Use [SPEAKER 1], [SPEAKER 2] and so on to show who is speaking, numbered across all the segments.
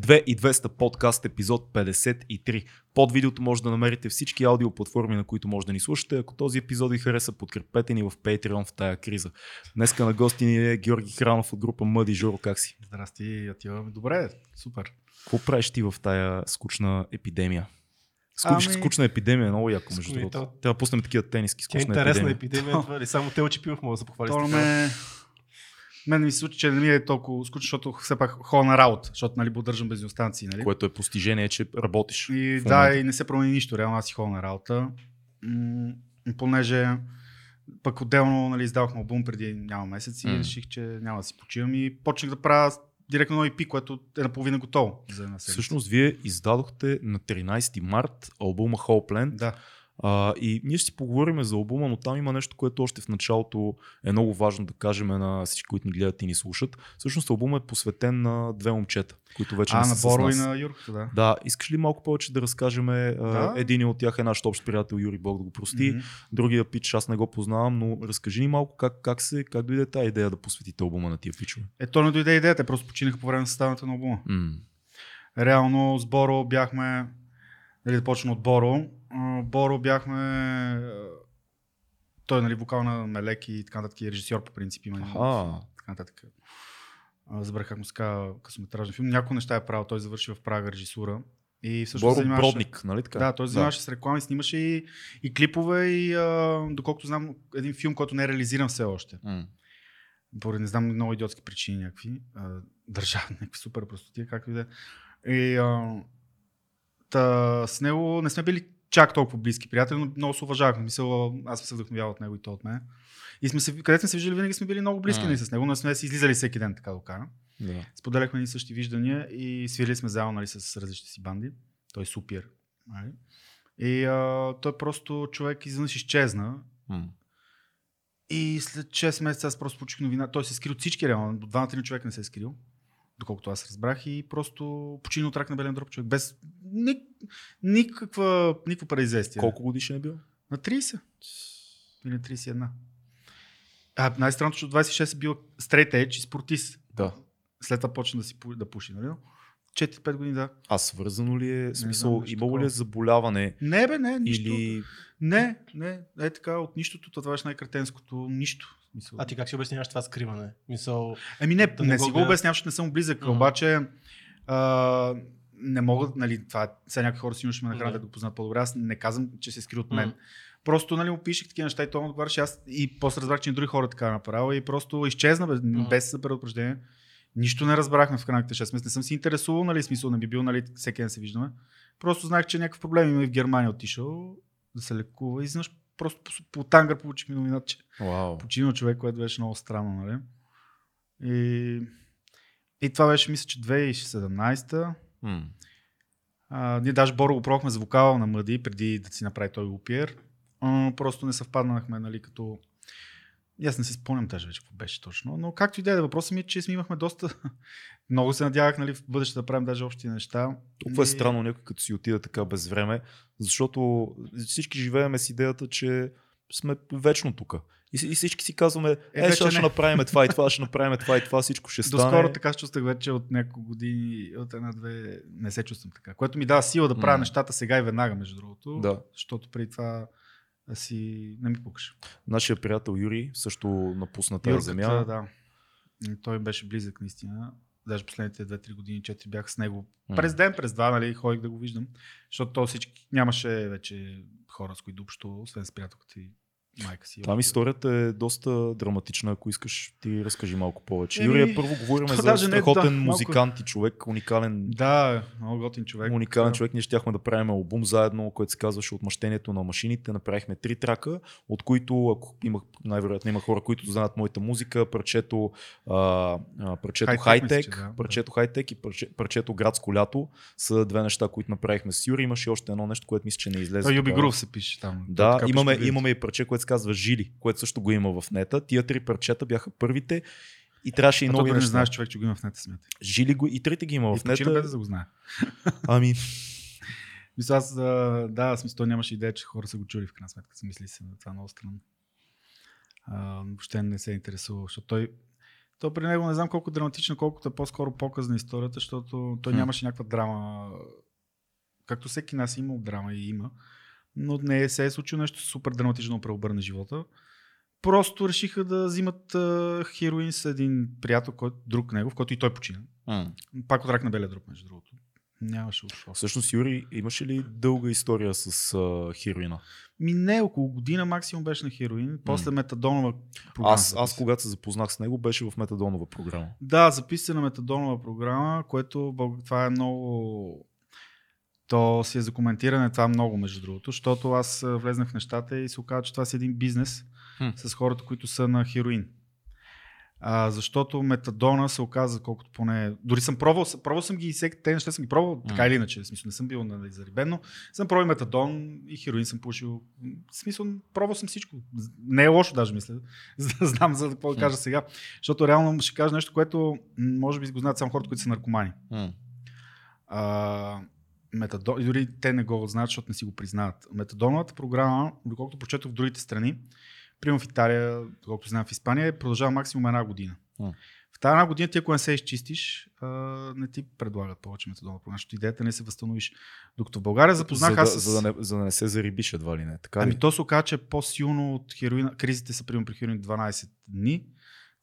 [SPEAKER 1] 2 и 200 подкаст епизод 53. Под видеото може да намерите всички аудиоплатформи, на които може да ни слушате. Ако този епизод ви хареса, подкрепете ни в Patreon в тая криза. Днеска на гости ни е Георги Хранов от група Мъди. Жоро, как си?
[SPEAKER 2] Здрасти, Атила. Добре, супер.
[SPEAKER 1] Какво правиш ти в тая скучна епидемия? Скуч, ами... Скучна епидемия, много яко, между другото. Трябва да пуснем такива тениски.
[SPEAKER 3] Скучна Тя е интересна епидемия. епидемия това ли? Само те очи пивах, мога да се похвали.
[SPEAKER 2] Това ме... Мен ми се случи, че не ми е толкова скучно, защото все пак ходя на работа, защото нали, поддържам бензиностанции. Нали?
[SPEAKER 1] Което е постижение, че работиш.
[SPEAKER 2] И да, и не се промени нищо. Реално аз си ходя на работа. М- понеже пък отделно нали, издавахме албум преди няма месеци mm. и реших, че няма да си почивам и почнах да правя директно EP, което е наполовина готово за една седмица.
[SPEAKER 1] Всъщност, вие издадохте на 13 март албума Hopeland.
[SPEAKER 2] Да.
[SPEAKER 1] А, и ние ще си поговорим за албума, но там има нещо, което още в началото е много важно да кажем на всички, които ни гледат и ни слушат. Всъщност албумът е посветен на две момчета, които вече
[SPEAKER 2] а,
[SPEAKER 1] не
[SPEAKER 2] на
[SPEAKER 1] са
[SPEAKER 2] Боро
[SPEAKER 1] с нас.
[SPEAKER 2] и на Юрката, да.
[SPEAKER 1] Да, искаш ли малко повече да разкажем? Да. Един от тях е наш общ приятел Юри Бог да го прости. Mm-hmm. Другия пич аз не го познавам, но разкажи ни малко как, как, се, как дойде тази идея да посветите албума на тия пичове.
[SPEAKER 2] Е, то не дойде идеята, просто починаха по време на съставането на албума.
[SPEAKER 1] Mm.
[SPEAKER 2] Реално с Боро бяхме, дали да почна от Боро, Боро бяхме той е нали, вокал на Мелек и така нататък, и режисьор по принцип има.
[SPEAKER 1] Ага.
[SPEAKER 2] Така нататък. Забрах как му се казва късометражен филм. Някои неща е правил. Той завърши в Прага режисура. И
[SPEAKER 1] всъщност Боро занимаваше... Бродник, нали така?
[SPEAKER 2] Да, той занимаваше да. с реклами, снимаше и, и клипове и а, доколкото знам един филм, който не е реализиран все още.
[SPEAKER 1] Mm.
[SPEAKER 2] Поради не знам много идиотски причини някакви. А, държава, някакви супер простотия, както и да е. И а, та, с него не сме били чак толкова близки приятели, но много се уважавахме. Мисъл, аз се вдъхновявал от него и то от мен. И сме се, където сме се виждали, винаги сме били много близки mm. с него, но сме си излизали всеки ден, така да кажа.
[SPEAKER 1] Yeah.
[SPEAKER 2] Споделяхме ни същи виждания и свирили сме заедно нали, с различни си банди. Той е супер. Нали? И а, той просто човек изведнъж изчезна.
[SPEAKER 1] Mm.
[SPEAKER 2] И след 6 месеца аз просто получих новина. Той се е скрил от всички реално. Двамата ни човек не се е скрил доколкото аз разбрах, и просто почина от рак на белен дроб човек, без ни, никаква, никакво предизвестие.
[SPEAKER 1] Колко годишен е бил?
[SPEAKER 2] На 30. Или 31. А, най-странното, че от 26 е бил straight edge и спортист.
[SPEAKER 1] Да.
[SPEAKER 2] След това почна да, си, да пуши, нали? 4-5 години, да.
[SPEAKER 1] А свързано ли е, смисъл, имало ли е заболяване?
[SPEAKER 2] Не бе, не, нищо.
[SPEAKER 1] Или...
[SPEAKER 2] Не, не, е така, от нищото, това е най-кратенското, нищо.
[SPEAKER 3] Мисъл. А ти как си обясняваш това скриване? Мисъл,
[SPEAKER 2] Ами не, да не, не си го обяснявам, защото не съм близък, uh-huh. обаче а, не мога, нали, това, сега някои хора си ще ме нахранят uh-huh. да го познат по-добре, аз не казвам, че се скри от мен. Uh-huh. Просто нали, му пишех такива неща и той му отговаряше аз и после разбрах, че и други хора така направил и просто изчезна без, uh-huh. без предупреждение. Нищо не разбрахме в крайните 6 месеца. Не съм си интересувал, нали, смисъл не би бил, нали, всеки ден се виждаме. Просто знаех, че някакъв проблем има и в Германия отишъл да се лекува и знаеш, просто по, по тангър получихме новина, че
[SPEAKER 1] wow.
[SPEAKER 2] починал човек, което беше много странно, нали? И, и това беше, мисля, че 2017
[SPEAKER 1] mm.
[SPEAKER 2] а, ние даже Боро го пробвахме за вокала на Мъди, преди да си направи той Лупиер. А, просто не съвпаднахме, нали, като и аз не си спомням даже вече какво беше точно, но както и да е, въпросът ми е, че снимахме доста. Много се надявах нали, в бъдеще да правим даже общи неща.
[SPEAKER 1] Толкова е странно някой като си отида така без време, защото всички живееме с идеята, че сме вечно тук. И, и всички си казваме, е, е ще, ще направим това и това, ще направим това и това, всичко ще стане.
[SPEAKER 2] Доскоро така се чувствах вече от няколко години, от една-две, не се чувствам така. Което ми дава сила да правя mm. нещата сега и веднага, между другото.
[SPEAKER 1] Да.
[SPEAKER 2] Защото преди това си не ми пукаш.
[SPEAKER 1] Нашия приятел Юри също напусна тази земя.
[SPEAKER 2] Да, той беше близък наистина. Даже последните 2-3 години, 4 бях с него. Mm. През ден, през два, нали, ходих да го виждам. Защото то всички нямаше вече хора, с които общо, освен с приятелката и майка си.
[SPEAKER 1] Там историята е доста драматична, ако искаш ти разкажи малко повече. Еми, Юрия, първо говорим за страхотен
[SPEAKER 2] не,
[SPEAKER 1] да, музикант и човек, уникален.
[SPEAKER 2] Да, много готин човек.
[SPEAKER 1] Уникален човек. Ние щяхме да правим албум заедно, който се казваше Отмъщението на машините. Направихме три трака, от които, ако имах, най-вероятно има хора, които знаят моята музика, парчето, а, парчето хайтек, да, парчето хайтек и парче, парчето градско лято са две неща, които направихме с Юри. Имаше още едно нещо, което мисля, че не излезе.
[SPEAKER 2] Юби Грув се пише там.
[SPEAKER 1] Да, имаме, имаме и парче, което се казва Жили, което също го има в нета. Тия три парчета бяха първите и трябваше и много.
[SPEAKER 2] не знаеш човек, че го има в нета, смятай.
[SPEAKER 1] Жили го и трите ги има
[SPEAKER 2] и
[SPEAKER 1] в нета.
[SPEAKER 2] без да го знае.
[SPEAKER 1] Ами.
[SPEAKER 2] Мисля, аз, да, смисъл, нямаше идея, че хора са го чули в крайна сметка. Си мисли се, това е много странно. А, въобще не се е интересува, защото той То при него не знам колко драматично, колкото е по-скоро показ на историята, защото той нямаше някаква драма. Както всеки нас има драма и има. Но не се е случило нещо супер драматично да преобърне живота. Просто решиха да взимат а, хероин с един приятел, който, друг негов, който и той почина.
[SPEAKER 1] М.
[SPEAKER 2] Пак от рак на белия дроб, между другото. Нямаше от
[SPEAKER 1] Всъщност, Юри, имаше ли дълга история с а, хероина?
[SPEAKER 2] Ми не, около година максимум беше на хероин, после метадонова програма.
[SPEAKER 1] Аз, аз когато се запознах с него, беше в метадонова програма.
[SPEAKER 2] Да, записана метадонова програма, което това е много... То си е за коментиране това много, между другото, защото аз влезнах в нещата и се оказа, че това си един бизнес
[SPEAKER 1] Хм.
[SPEAKER 2] с хората, които са на хероин. А, защото метадона се оказа, колкото поне. Дори съм пробвал, пробвал съм ги и всеки те неща съм ги пробвал, така или иначе. В смисъл, не съм бил нали, зарибен, но съм пробвал метадон и хероин съм пушил. В смисъл, пробвал съм всичко. Не е лошо, даже мисля. За да знам за какво да кажа сега. Защото реално ще кажа нещо, което може би го знаят само хората, които са наркомани. А, метадон, и дори те не го знаят, защото не си го признават. Метадоновата програма, доколкото прочетох в другите страни, примерно в Италия, доколкото знам в Испания, продължава максимум една година.
[SPEAKER 1] М.
[SPEAKER 2] В тази една година ти, ако не се изчистиш, а, не ти предлагат повече метадонова програма, защото идеята не е да се възстановиш. Докато в България запознах
[SPEAKER 1] за,
[SPEAKER 2] аз
[SPEAKER 1] да,
[SPEAKER 2] с...
[SPEAKER 1] за, да не, за да не се зарибиш едва ли не. Така
[SPEAKER 2] Ами
[SPEAKER 1] ли?
[SPEAKER 2] то се оказа, че е по-силно от хероина. Кризите са примерно при хероин 12 дни.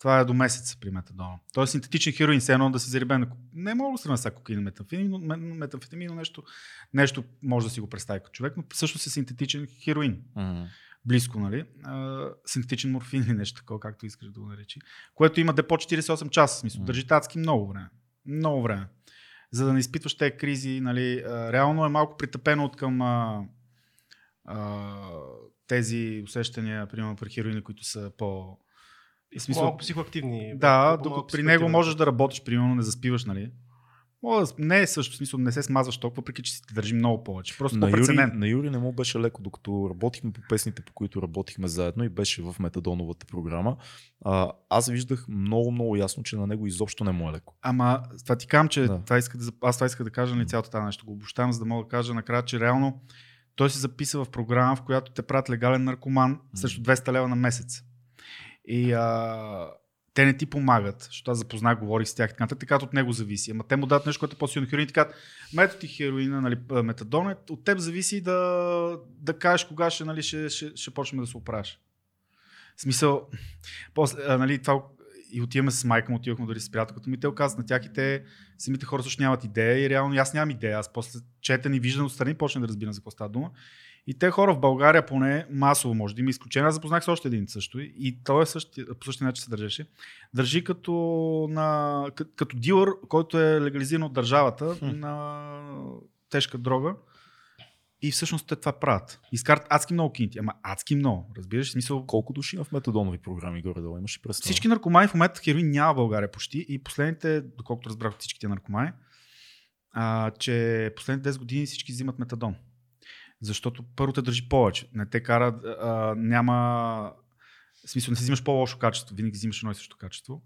[SPEAKER 2] Това е до месец при метадона. Тоест синтетичен хероин, все едно да си заребен. на Не мога да сравня с кокаин и метамфетамин, но, ме- метамфетамин, но нещо, нещо може да си го представи като човек, но всъщност е синтетичен хероин.
[SPEAKER 1] М.
[SPEAKER 2] Близко, нали? А, синтетичен морфин или нещо такова, както искаш да го наречи. Което има депо 48 часа. Смисъл,
[SPEAKER 1] Мгм.
[SPEAKER 2] държи татски много време. Много време. За да не изпитваш тези кризи, нали, а, реално е малко притъпено от към а, а, тези усещания, примерно при хероина, които са по...
[SPEAKER 3] И
[SPEAKER 2] смисъл-
[SPEAKER 3] малко психоактивни.
[SPEAKER 2] Да, докато при него можеш да работиш, примерно не заспиваш, нали? Не е също, смисъл не се смазваш толкова, въпреки че си те държи много повече. Просто
[SPEAKER 1] На Юри, на Юри не му беше леко, докато работихме по песните, по които работихме заедно и беше в метадоновата програма. А, аз виждах много, много ясно, че на него изобщо не му е леко.
[SPEAKER 2] Ама това ти кам, че
[SPEAKER 1] Да.
[SPEAKER 2] това иска да, аз това иска да кажа на цялото това нещо. Го обощавам, за да мога да кажа накрая, че реално той се записва в програма, в която те правят легален наркоман срещу 200 лева на месец. И а, те не ти помагат, защото аз запознах, говорих с тях така казват, от него зависи. Ама те му дадат нещо, което е по-силно хероин. Така, метод и хероина, нали, метадон, е, от теб зависи да, да кажеш кога ще, нали, ще, ще, ще почнем да се оправиш. В смисъл, после, а, нали, това и отиваме с майка му, отивахме дори с приятелката ми, те оказват на тях и те самите хора също нямат идея и реално аз нямам идея. Аз после четен и виждан отстрани почнах да разбирам за какво става дума. И те хора в България поне масово може да има изключение. Аз запознах с още един също и той е същи, по същия начин се държеше. Държи като, на, като, дилър, който е легализиран от държавата
[SPEAKER 1] Хм.
[SPEAKER 2] на тежка дрога. И всъщност те това правят. Изкарат адски много кинти, ама адски много. Разбираш, смисъл,
[SPEAKER 1] Колко души има в метадонови програми горе-долу? Имаш ли представа?
[SPEAKER 2] всички наркомани в момента хероин няма в България почти и последните, доколкото разбрах всичките наркомани, а, че последните 10 години всички взимат метадон. Защото първо те държи повече. Не те кара, а, няма... В смисъл, не си взимаш по-лошо качество, винаги взимаш едно и също качество.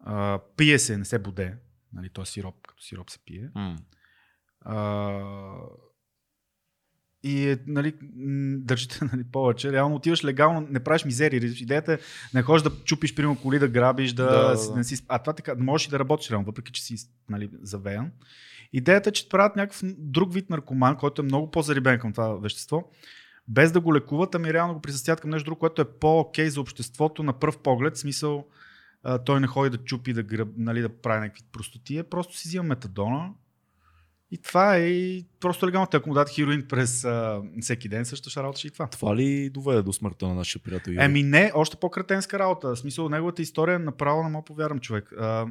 [SPEAKER 2] А, пие се, не се буде. Нали, то е сироп, като сироп се пие.
[SPEAKER 1] М.
[SPEAKER 2] А, и е, нали, държите нали, повече. Реално отиваш легално, не правиш мизери. Идеята е не ходиш да чупиш, примерно, коли, да грабиш, да,
[SPEAKER 1] Да,
[SPEAKER 2] да,
[SPEAKER 1] да.
[SPEAKER 2] не си... А това така, можеш и да работиш реално, въпреки че си нали, завеян. Идеята е, че правят някакъв друг вид наркоман, който е много по-зарибен към това вещество, без да го лекуват, ами реално го присъстят към нещо друго, което е по-окей за обществото на пръв поглед. В смисъл, а, той не ходи да чупи, да, гръб, нали, да прави някакви простотия, просто си взима метадона, и това е и просто легално. Те, Ако му дадат хероин през а, всеки ден, също ще работеше и това.
[SPEAKER 1] Това ли доведе до смъртта на нашия приятел?
[SPEAKER 2] Еми не, още по-кретенска работа. В смисъл, неговата история е направо не мога повярвам човек. А,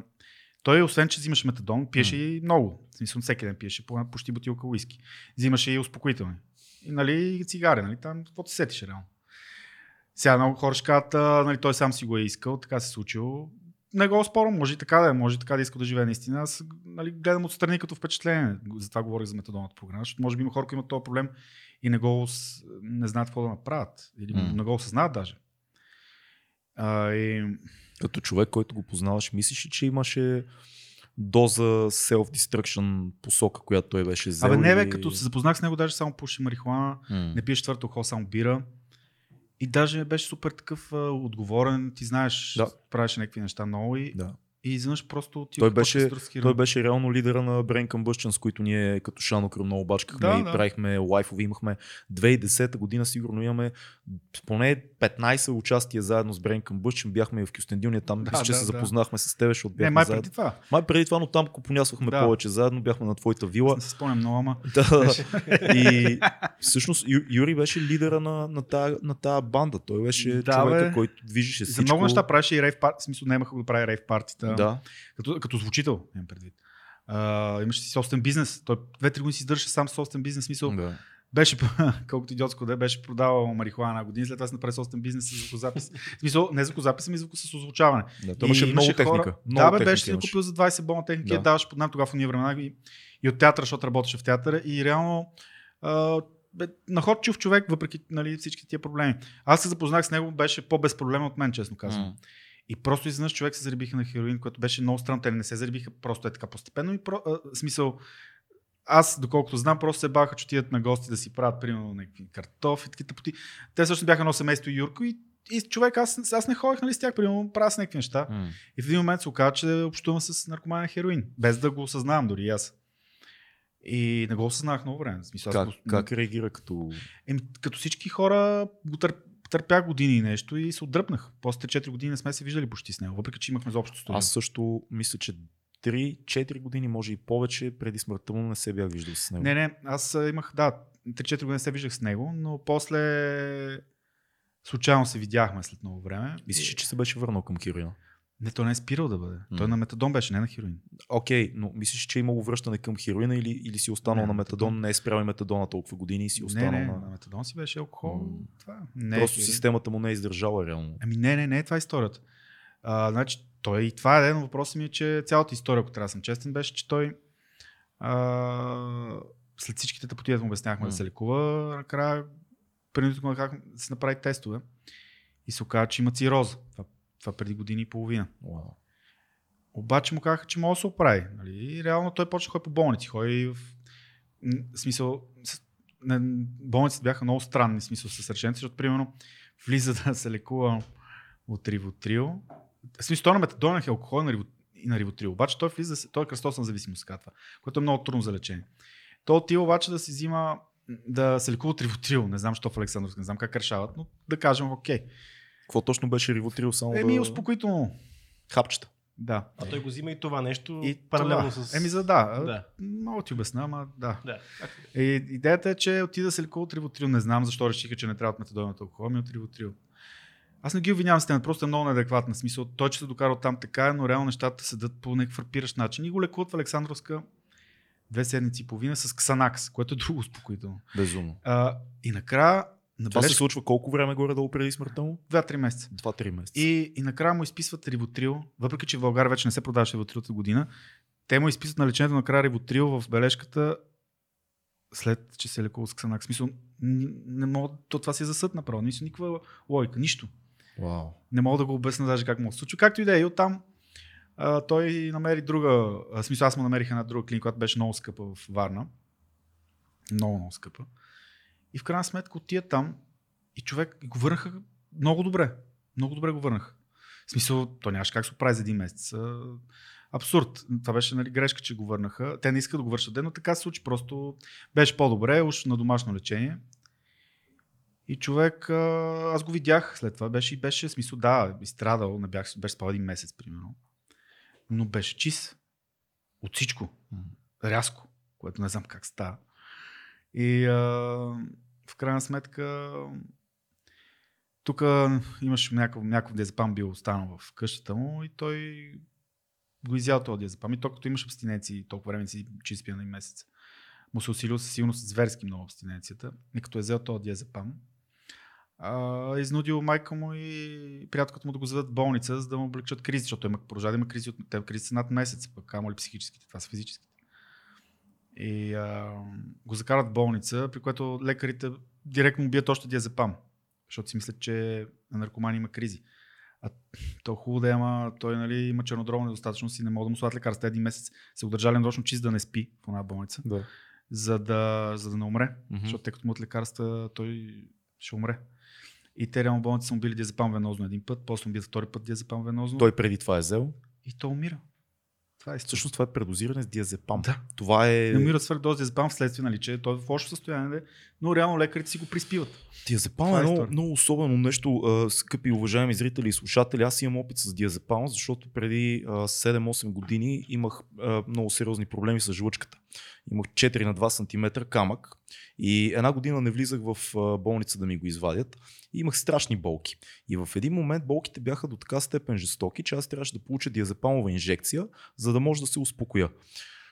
[SPEAKER 2] той, освен че взимаше метадон, пиеше и много. В смисъл, всеки ден пиеше по- почти бутилка уиски. Взимаше и успокоителни. И, нали, и цигари, нали, там, каквото се сетиш реално. Сега много хора ще кажат, нали, той сам си го е искал, така се е случило. Не го спорам, може и така да е, може и така да иска да живее наистина. Аз нали, гледам отстрани като впечатление. Затова говорих за метадонната програма, защото може би има хора, които имат този проблем и не го не знаят какво да направят. Или
[SPEAKER 1] М.
[SPEAKER 2] не го осъзнават даже. А, и,
[SPEAKER 1] Като човек, който го познаваш, мислиш ли, че имаше доза self-destruction посока, която той беше взел?
[SPEAKER 2] Абе не бе, като се запознах с него, даже само пуши марихуана, не пие четвърто алкохол, само бира. И даже беше супер такъв а, отговорен, ти знаеш,
[SPEAKER 1] Да.
[SPEAKER 2] правеше някакви неща много и,
[SPEAKER 1] Да.
[SPEAKER 2] И изведнъж просто ти
[SPEAKER 1] Той
[SPEAKER 2] да
[SPEAKER 1] беше-. Той беше реално лидера на Brain Combustion, с които ние като Шанокър много бачкахме
[SPEAKER 2] Да,
[SPEAKER 1] и
[SPEAKER 2] да.
[SPEAKER 1] правихме лайфови. Имахме 2010 година, сигурно имаме поне 15 участия заедно с Brain Combustion. Бяхме и в Кюстендил, ние там
[SPEAKER 2] Да,
[SPEAKER 1] мисля, че
[SPEAKER 2] да,
[SPEAKER 1] се
[SPEAKER 2] да.
[SPEAKER 1] запознахме с теб, защото
[SPEAKER 2] Не,
[SPEAKER 1] бяхме
[SPEAKER 2] май
[SPEAKER 1] заедно.
[SPEAKER 2] преди това.
[SPEAKER 1] Май преди това, но там купонясвахме
[SPEAKER 2] Да.
[SPEAKER 1] повече заедно, бяхме на твоята вила.
[SPEAKER 2] Не се спомням много, ама.
[SPEAKER 1] Да. и всъщност Ю, Юри беше лидера на, на, тая, на тая банда. Той беше
[SPEAKER 2] Да,
[SPEAKER 1] човека,
[SPEAKER 2] бе.
[SPEAKER 1] който движеше
[SPEAKER 2] За
[SPEAKER 1] всичко.
[SPEAKER 2] много неща правеше и рейв парти, в смисъл нямаха го да прави рейв партита.
[SPEAKER 1] Да.
[SPEAKER 2] Като, като звучител, имам предвид. Uh, имаше си собствен бизнес. Той две-три години си издържаше сам собствен бизнес. Смисъл,
[SPEAKER 1] да.
[SPEAKER 2] беше, колкото идиотско да е, беше продавал марихуана една година, след това си направи собствен бизнес с звукозапис. В смисъл, не звукозапис, ами звук с озвучаване.
[SPEAKER 1] да. Той имаше много
[SPEAKER 2] имаше
[SPEAKER 1] техника.
[SPEAKER 2] Хора,
[SPEAKER 1] много
[SPEAKER 2] да, бе,
[SPEAKER 1] техника
[SPEAKER 2] беше си купил за 20 бона техники,
[SPEAKER 1] Да.
[SPEAKER 2] да. даваш под нам тогава в уния времена и, и от театъра, защото работеше в театъра и реално а, бе, находчив човек, въпреки нали, всички тия проблеми. Аз се запознах с него, беше по-безпроблемен от мен, честно казвам.
[SPEAKER 1] М.
[SPEAKER 2] И просто изведнъж човек се заребиха на хероин, което беше много странно. Те не се заребиха просто е така постепенно. И про, а, смисъл, аз, доколкото знам, просто се баха, че отидат на гости да си правят, примерно, някакви картофи, такива тъпоти. Те също бяха едно семейство Юрко и, и човек, аз, аз не ходех нали, с тях, примерно, правя с някакви неща.
[SPEAKER 1] М.
[SPEAKER 2] И в един момент се оказа, че общувам с наркоманен хероин, без да го осъзнавам дори аз. И не го осъзнах много време. Смисъл, аз
[SPEAKER 1] Как,
[SPEAKER 2] го-
[SPEAKER 1] как реагира като...
[SPEAKER 2] Еми, като всички хора го търп, търпях години и нещо и се отдръпнах. После 4 години не сме се виждали почти с него, въпреки че имахме за общо студио.
[SPEAKER 1] Аз също мисля, че 3-4 години, може и повече, преди смъртта му не се бях виждал с него.
[SPEAKER 2] Не, не, аз имах, да, 3-4 години се виждах с него, но после случайно се видяхме след много време.
[SPEAKER 1] Мислиш, че се беше върнал към хероина?
[SPEAKER 2] Не, той не е спирал да бъде. Той
[SPEAKER 1] М.
[SPEAKER 2] на метадон беше, не на хероин.
[SPEAKER 1] Окей, но мислиш, че е имало връщане към хероина или, или си останал
[SPEAKER 2] Не,
[SPEAKER 1] на метадон,
[SPEAKER 2] метадон.
[SPEAKER 1] не е спрял и метадона толкова години и си останал
[SPEAKER 2] не, не,
[SPEAKER 1] на...
[SPEAKER 2] на метадон си беше алкохол.
[SPEAKER 1] М.
[SPEAKER 2] Това. Не,
[SPEAKER 1] Просто
[SPEAKER 2] е
[SPEAKER 1] системата му не е издържала реално.
[SPEAKER 2] Ами не, не, не е това историята. А, значи, той и това е един въпрос ми е, че цялата история, ако трябва да съм честен, беше, че той а, след всичките тъпоти, да му обяснявахме
[SPEAKER 1] М.
[SPEAKER 2] да се лекува, накрая принудително да се направи тестове и се оказа, че има цироза. Това, това преди години и половина.
[SPEAKER 1] Уау.
[SPEAKER 2] Обаче му казаха, че може да се оправи. Нали? И реално той почна ходи по болници. Ходи в м, смисъл, болниците бяха много странни, в смисъл с решението, защото примерно влиза да се лекува от ривотрил. В смисъл, той на метадон е алкохол на, риво, и на ривотрил. Обаче той влиза, той е кръстосна зависимост, се казва, което е много трудно за лечение. Той отива обаче да си взима да се лекува от ривотрил. Не знам, що в Александровска, не знам как решават, но да кажем, окей.
[SPEAKER 1] Какво точно беше ривотрил? Само
[SPEAKER 2] Еми,
[SPEAKER 1] да...
[SPEAKER 2] успокоително.
[SPEAKER 1] Хапчета.
[SPEAKER 2] Да.
[SPEAKER 3] А той го взима и това нещо
[SPEAKER 2] И
[SPEAKER 3] паралелно
[SPEAKER 2] това.
[SPEAKER 3] с...
[SPEAKER 2] Еми, за да.
[SPEAKER 3] Да.
[SPEAKER 2] Много ти обясна, ама да.
[SPEAKER 3] Да.
[SPEAKER 2] И, идеята е, че отида да се лекува от ривотрил. Не знам защо решиха, че не трябва от метадон от алкохол, ами от ривотрил. Аз не ги обвинявам с темата, просто е много неадекватна. Смисъл, той, че се докара там така, но реално нещата седат по някакъв фрапиращ начин. И го лекуват в Александровска две седмици и половина с Ксанакс, което е друго успокоително.
[SPEAKER 1] Безумно.
[SPEAKER 2] А, и накрая, на
[SPEAKER 1] Това се случва колко време горе-долу преди смъртта му?
[SPEAKER 2] 2-3 месеца.
[SPEAKER 1] 2-3 месеца.
[SPEAKER 2] И, и накрая му изписват ривотрил, въпреки че в България вече не се продаваше ривотрил от година. Те му изписват на лечението накрая ривотрил в бележката след, че се е лекувал с Ксанак. Смисъл, не мога, то това си е за съд направо. Не никаква логика, нищо.
[SPEAKER 1] Вау.
[SPEAKER 2] Не мога да го обясня даже как му се случва. Както и да е, и оттам а, той намери друга, а, смисъл аз му намерих една друга клиника, която беше много скъпа в Варна. Много, много скъпа. И в крайна сметка отида там и човек и го върнаха много добре. Много добре го върнаха. В смисъл, то нямаше как се оправи за един месец. Абсурд. Това беше нали, грешка, че го върнаха. Те не искат да го вършат ден, но така се случи. Просто беше по-добре, уж на домашно лечение. И човек, аз го видях след това, беше и беше, смисъл, да, изстрадал, не бях, беше спал един месец, примерно. Но беше чист. От всичко. Рязко, което не знам как става. И а, в крайна сметка, тук имаш някакъв, някакъв диазепам бил останал в къщата му и той го изял този диазепам. И то като имаш абстиненции, толкова време си чист на месец. Му се усилил със сигурност зверски много абстиненцията. И като е взел този диазепам, а, изнудил майка му и приятелката му да го заведат в болница, за да му облегчат кризи, защото има, продължава да има кризи, от, те кризи са над месец, пък камо ли психическите, това са физическите. И а, го закарат в болница, при което лекарите директно му бият още диазепам, защото си мислят, че на наркоман има кризи. А то хубаво да е, ама той нали, има чернодробна недостатъчност и не мога да му слагат лекарства. Един месец се удържали нарочно чист да не спи в една болница,
[SPEAKER 1] Да.
[SPEAKER 2] за да, за да не умре.
[SPEAKER 1] Мгм.
[SPEAKER 2] Защото тъй като му от лекарства, той ще умре. И те реално болници са му били диазепам венозно един път, после му били втори път диазепам венозно.
[SPEAKER 1] Той преди това е взел.
[SPEAKER 2] И той умира. Това е
[SPEAKER 1] Всъщност това е предозиране с диазепам.
[SPEAKER 2] Да.
[SPEAKER 1] Това е...
[SPEAKER 2] Не умира свърх дози диазепам вследствие на личе. Той е в лошо състояние, е, но реално лекарите си го приспиват.
[SPEAKER 1] Диазепам
[SPEAKER 2] Това
[SPEAKER 1] е
[SPEAKER 2] е
[SPEAKER 1] много, много особено нещо, скъпи уважаеми зрители и слушатели. Аз имам опит с диазепам, защото преди а, 7-8 години имах много сериозни проблеми с жлъчката. Имах 4 на 2 см камък и една година не влизах в болница да ми го извадят. И имах страшни болки. И в един момент болките бяха до така степен жестоки, че аз трябваше да получа диазепамова инжекция, за да може да се успокоя.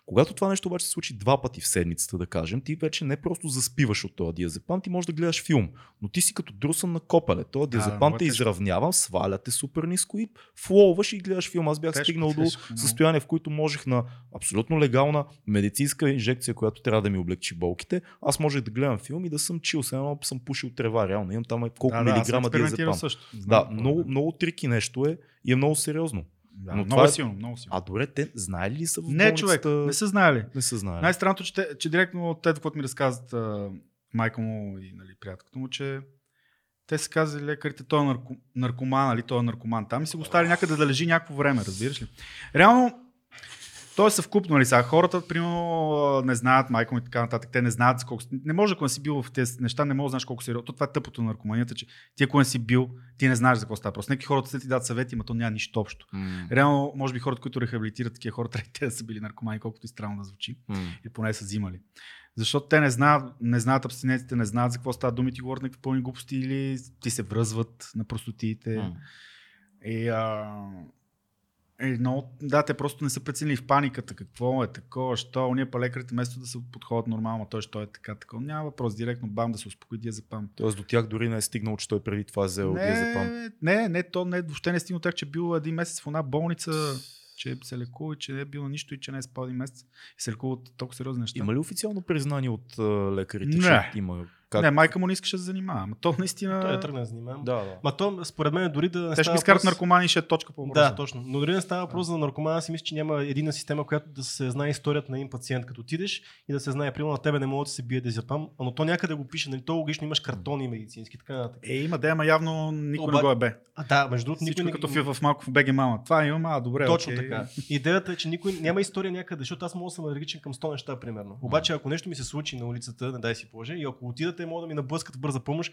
[SPEAKER 1] Когато това нещо обаче се случи два пъти в седмицата, да кажем, ти вече не просто заспиваш от този диазепам, ти можеш да гледаш филм, но ти си като друсан на копеле. Този диазепам
[SPEAKER 2] е
[SPEAKER 1] те
[SPEAKER 2] тежко.
[SPEAKER 1] изравнява, сваля те супер ниско и флоуваш и гледаш филм. Аз бях
[SPEAKER 2] Тежко,
[SPEAKER 1] стигнал до
[SPEAKER 2] тежко,
[SPEAKER 1] състояние, в което можех на абсолютно легална медицинска инжекция, която трябва да ми облегчи болките. Аз можех да гледам филм и да съм чил, едно съм пушил трева. Реално имам там колко
[SPEAKER 2] да, да,
[SPEAKER 1] милиграма
[SPEAKER 2] експериментирал
[SPEAKER 1] диазепам.
[SPEAKER 2] също.
[SPEAKER 1] Да,
[SPEAKER 2] Знам какво
[SPEAKER 1] много,
[SPEAKER 2] е.
[SPEAKER 1] много трики нещо е и е много сериозно.
[SPEAKER 2] Да,
[SPEAKER 1] но
[SPEAKER 2] много
[SPEAKER 1] това
[SPEAKER 2] е силно, много силно.
[SPEAKER 1] А добре, те знаели ли са в
[SPEAKER 2] Не, човек, не са знаели.
[SPEAKER 1] Не са знаели.
[SPEAKER 2] Най-странното, че, те, че директно те, което ми разказват а, майка му и нали, приятелката му, че те са казали лекарите, той е нарко, наркоман, нали, той е наркоман там и са го оставили някъде да лежи някакво време, разбираш ли? Реално, той е съвкупно, нали, сега хората, примерно, не знаят, майка му и така нататък, те не знаят колко... Не може, ако не си бил в тези неща, не може да знаеш колко сериозно. То Това е тъпото на наркоманията, че ти ако не си бил, ти не знаеш за какво става. Просто някакви хората след ти дадат съвети, но то няма нищо общо.
[SPEAKER 1] М,
[SPEAKER 2] Реално, може би хората, които рехабилитират такива хора, трябва те да са били наркомани, колкото и странно да звучи
[SPEAKER 1] м.
[SPEAKER 2] или поне са взимали. Защото те не знаят, не знаят абстиненците, не знаят за какво става думи, ти говорят някакви пълни глупости или ти се връзват на простотиите.
[SPEAKER 1] М.
[SPEAKER 2] И, а, много, да, те просто не са преценили в паниката какво е такова, що, уния па лекарите вместо да се подходят нормално, той що е така, така. Няма въпрос, директно бам да се успокои диазепам.
[SPEAKER 1] Тоест до тях дори не е стигнал, че той преди това е взел.
[SPEAKER 2] Не, не, не, то не, въобще не е стигнал так, че бил един месец в една болница, че се лекува и че не е бил на нищо и че не е спал един месец. И се лекува от толкова сериозни неща.
[SPEAKER 1] Има ли официално признание от лекарите,
[SPEAKER 2] Не.
[SPEAKER 1] че има как?
[SPEAKER 2] Не, майка му не искаше да се занимава. Ама то наистина...
[SPEAKER 3] Той е тръгна да занимавам.
[SPEAKER 1] Да, да.
[SPEAKER 3] Ма то, според мен, дори да
[SPEAKER 2] Те ще ги скарат
[SPEAKER 3] въпрос-
[SPEAKER 2] наркомани ще е точка по.
[SPEAKER 3] Да, точно. Но дори не става въпрос за наркомана, си мисля, че няма едина система, която да се знае историята на един пациент, като отидеш и да се знае, примерно на тебе не може да се бие дезапам, но то някъде го пише, нали, то логично имаш картони медицински, така нататък.
[SPEAKER 2] Е, има да, ама явно никой
[SPEAKER 3] Оба-
[SPEAKER 2] не го е бе.
[SPEAKER 3] А, да, между другото, никой
[SPEAKER 2] като
[SPEAKER 3] не...
[SPEAKER 2] в, в малко в БГ мама. Това имам, а добре.
[SPEAKER 3] Точно
[SPEAKER 2] окей.
[SPEAKER 3] така. Идеята е, че никой няма история някъде, защото аз мога да съм алергичен към 100 неща, примерно. Обаче, ако нещо ми се случи на улицата, не дай си Боже, и ако отидете, могат да ми наблъскат в бърза помощ,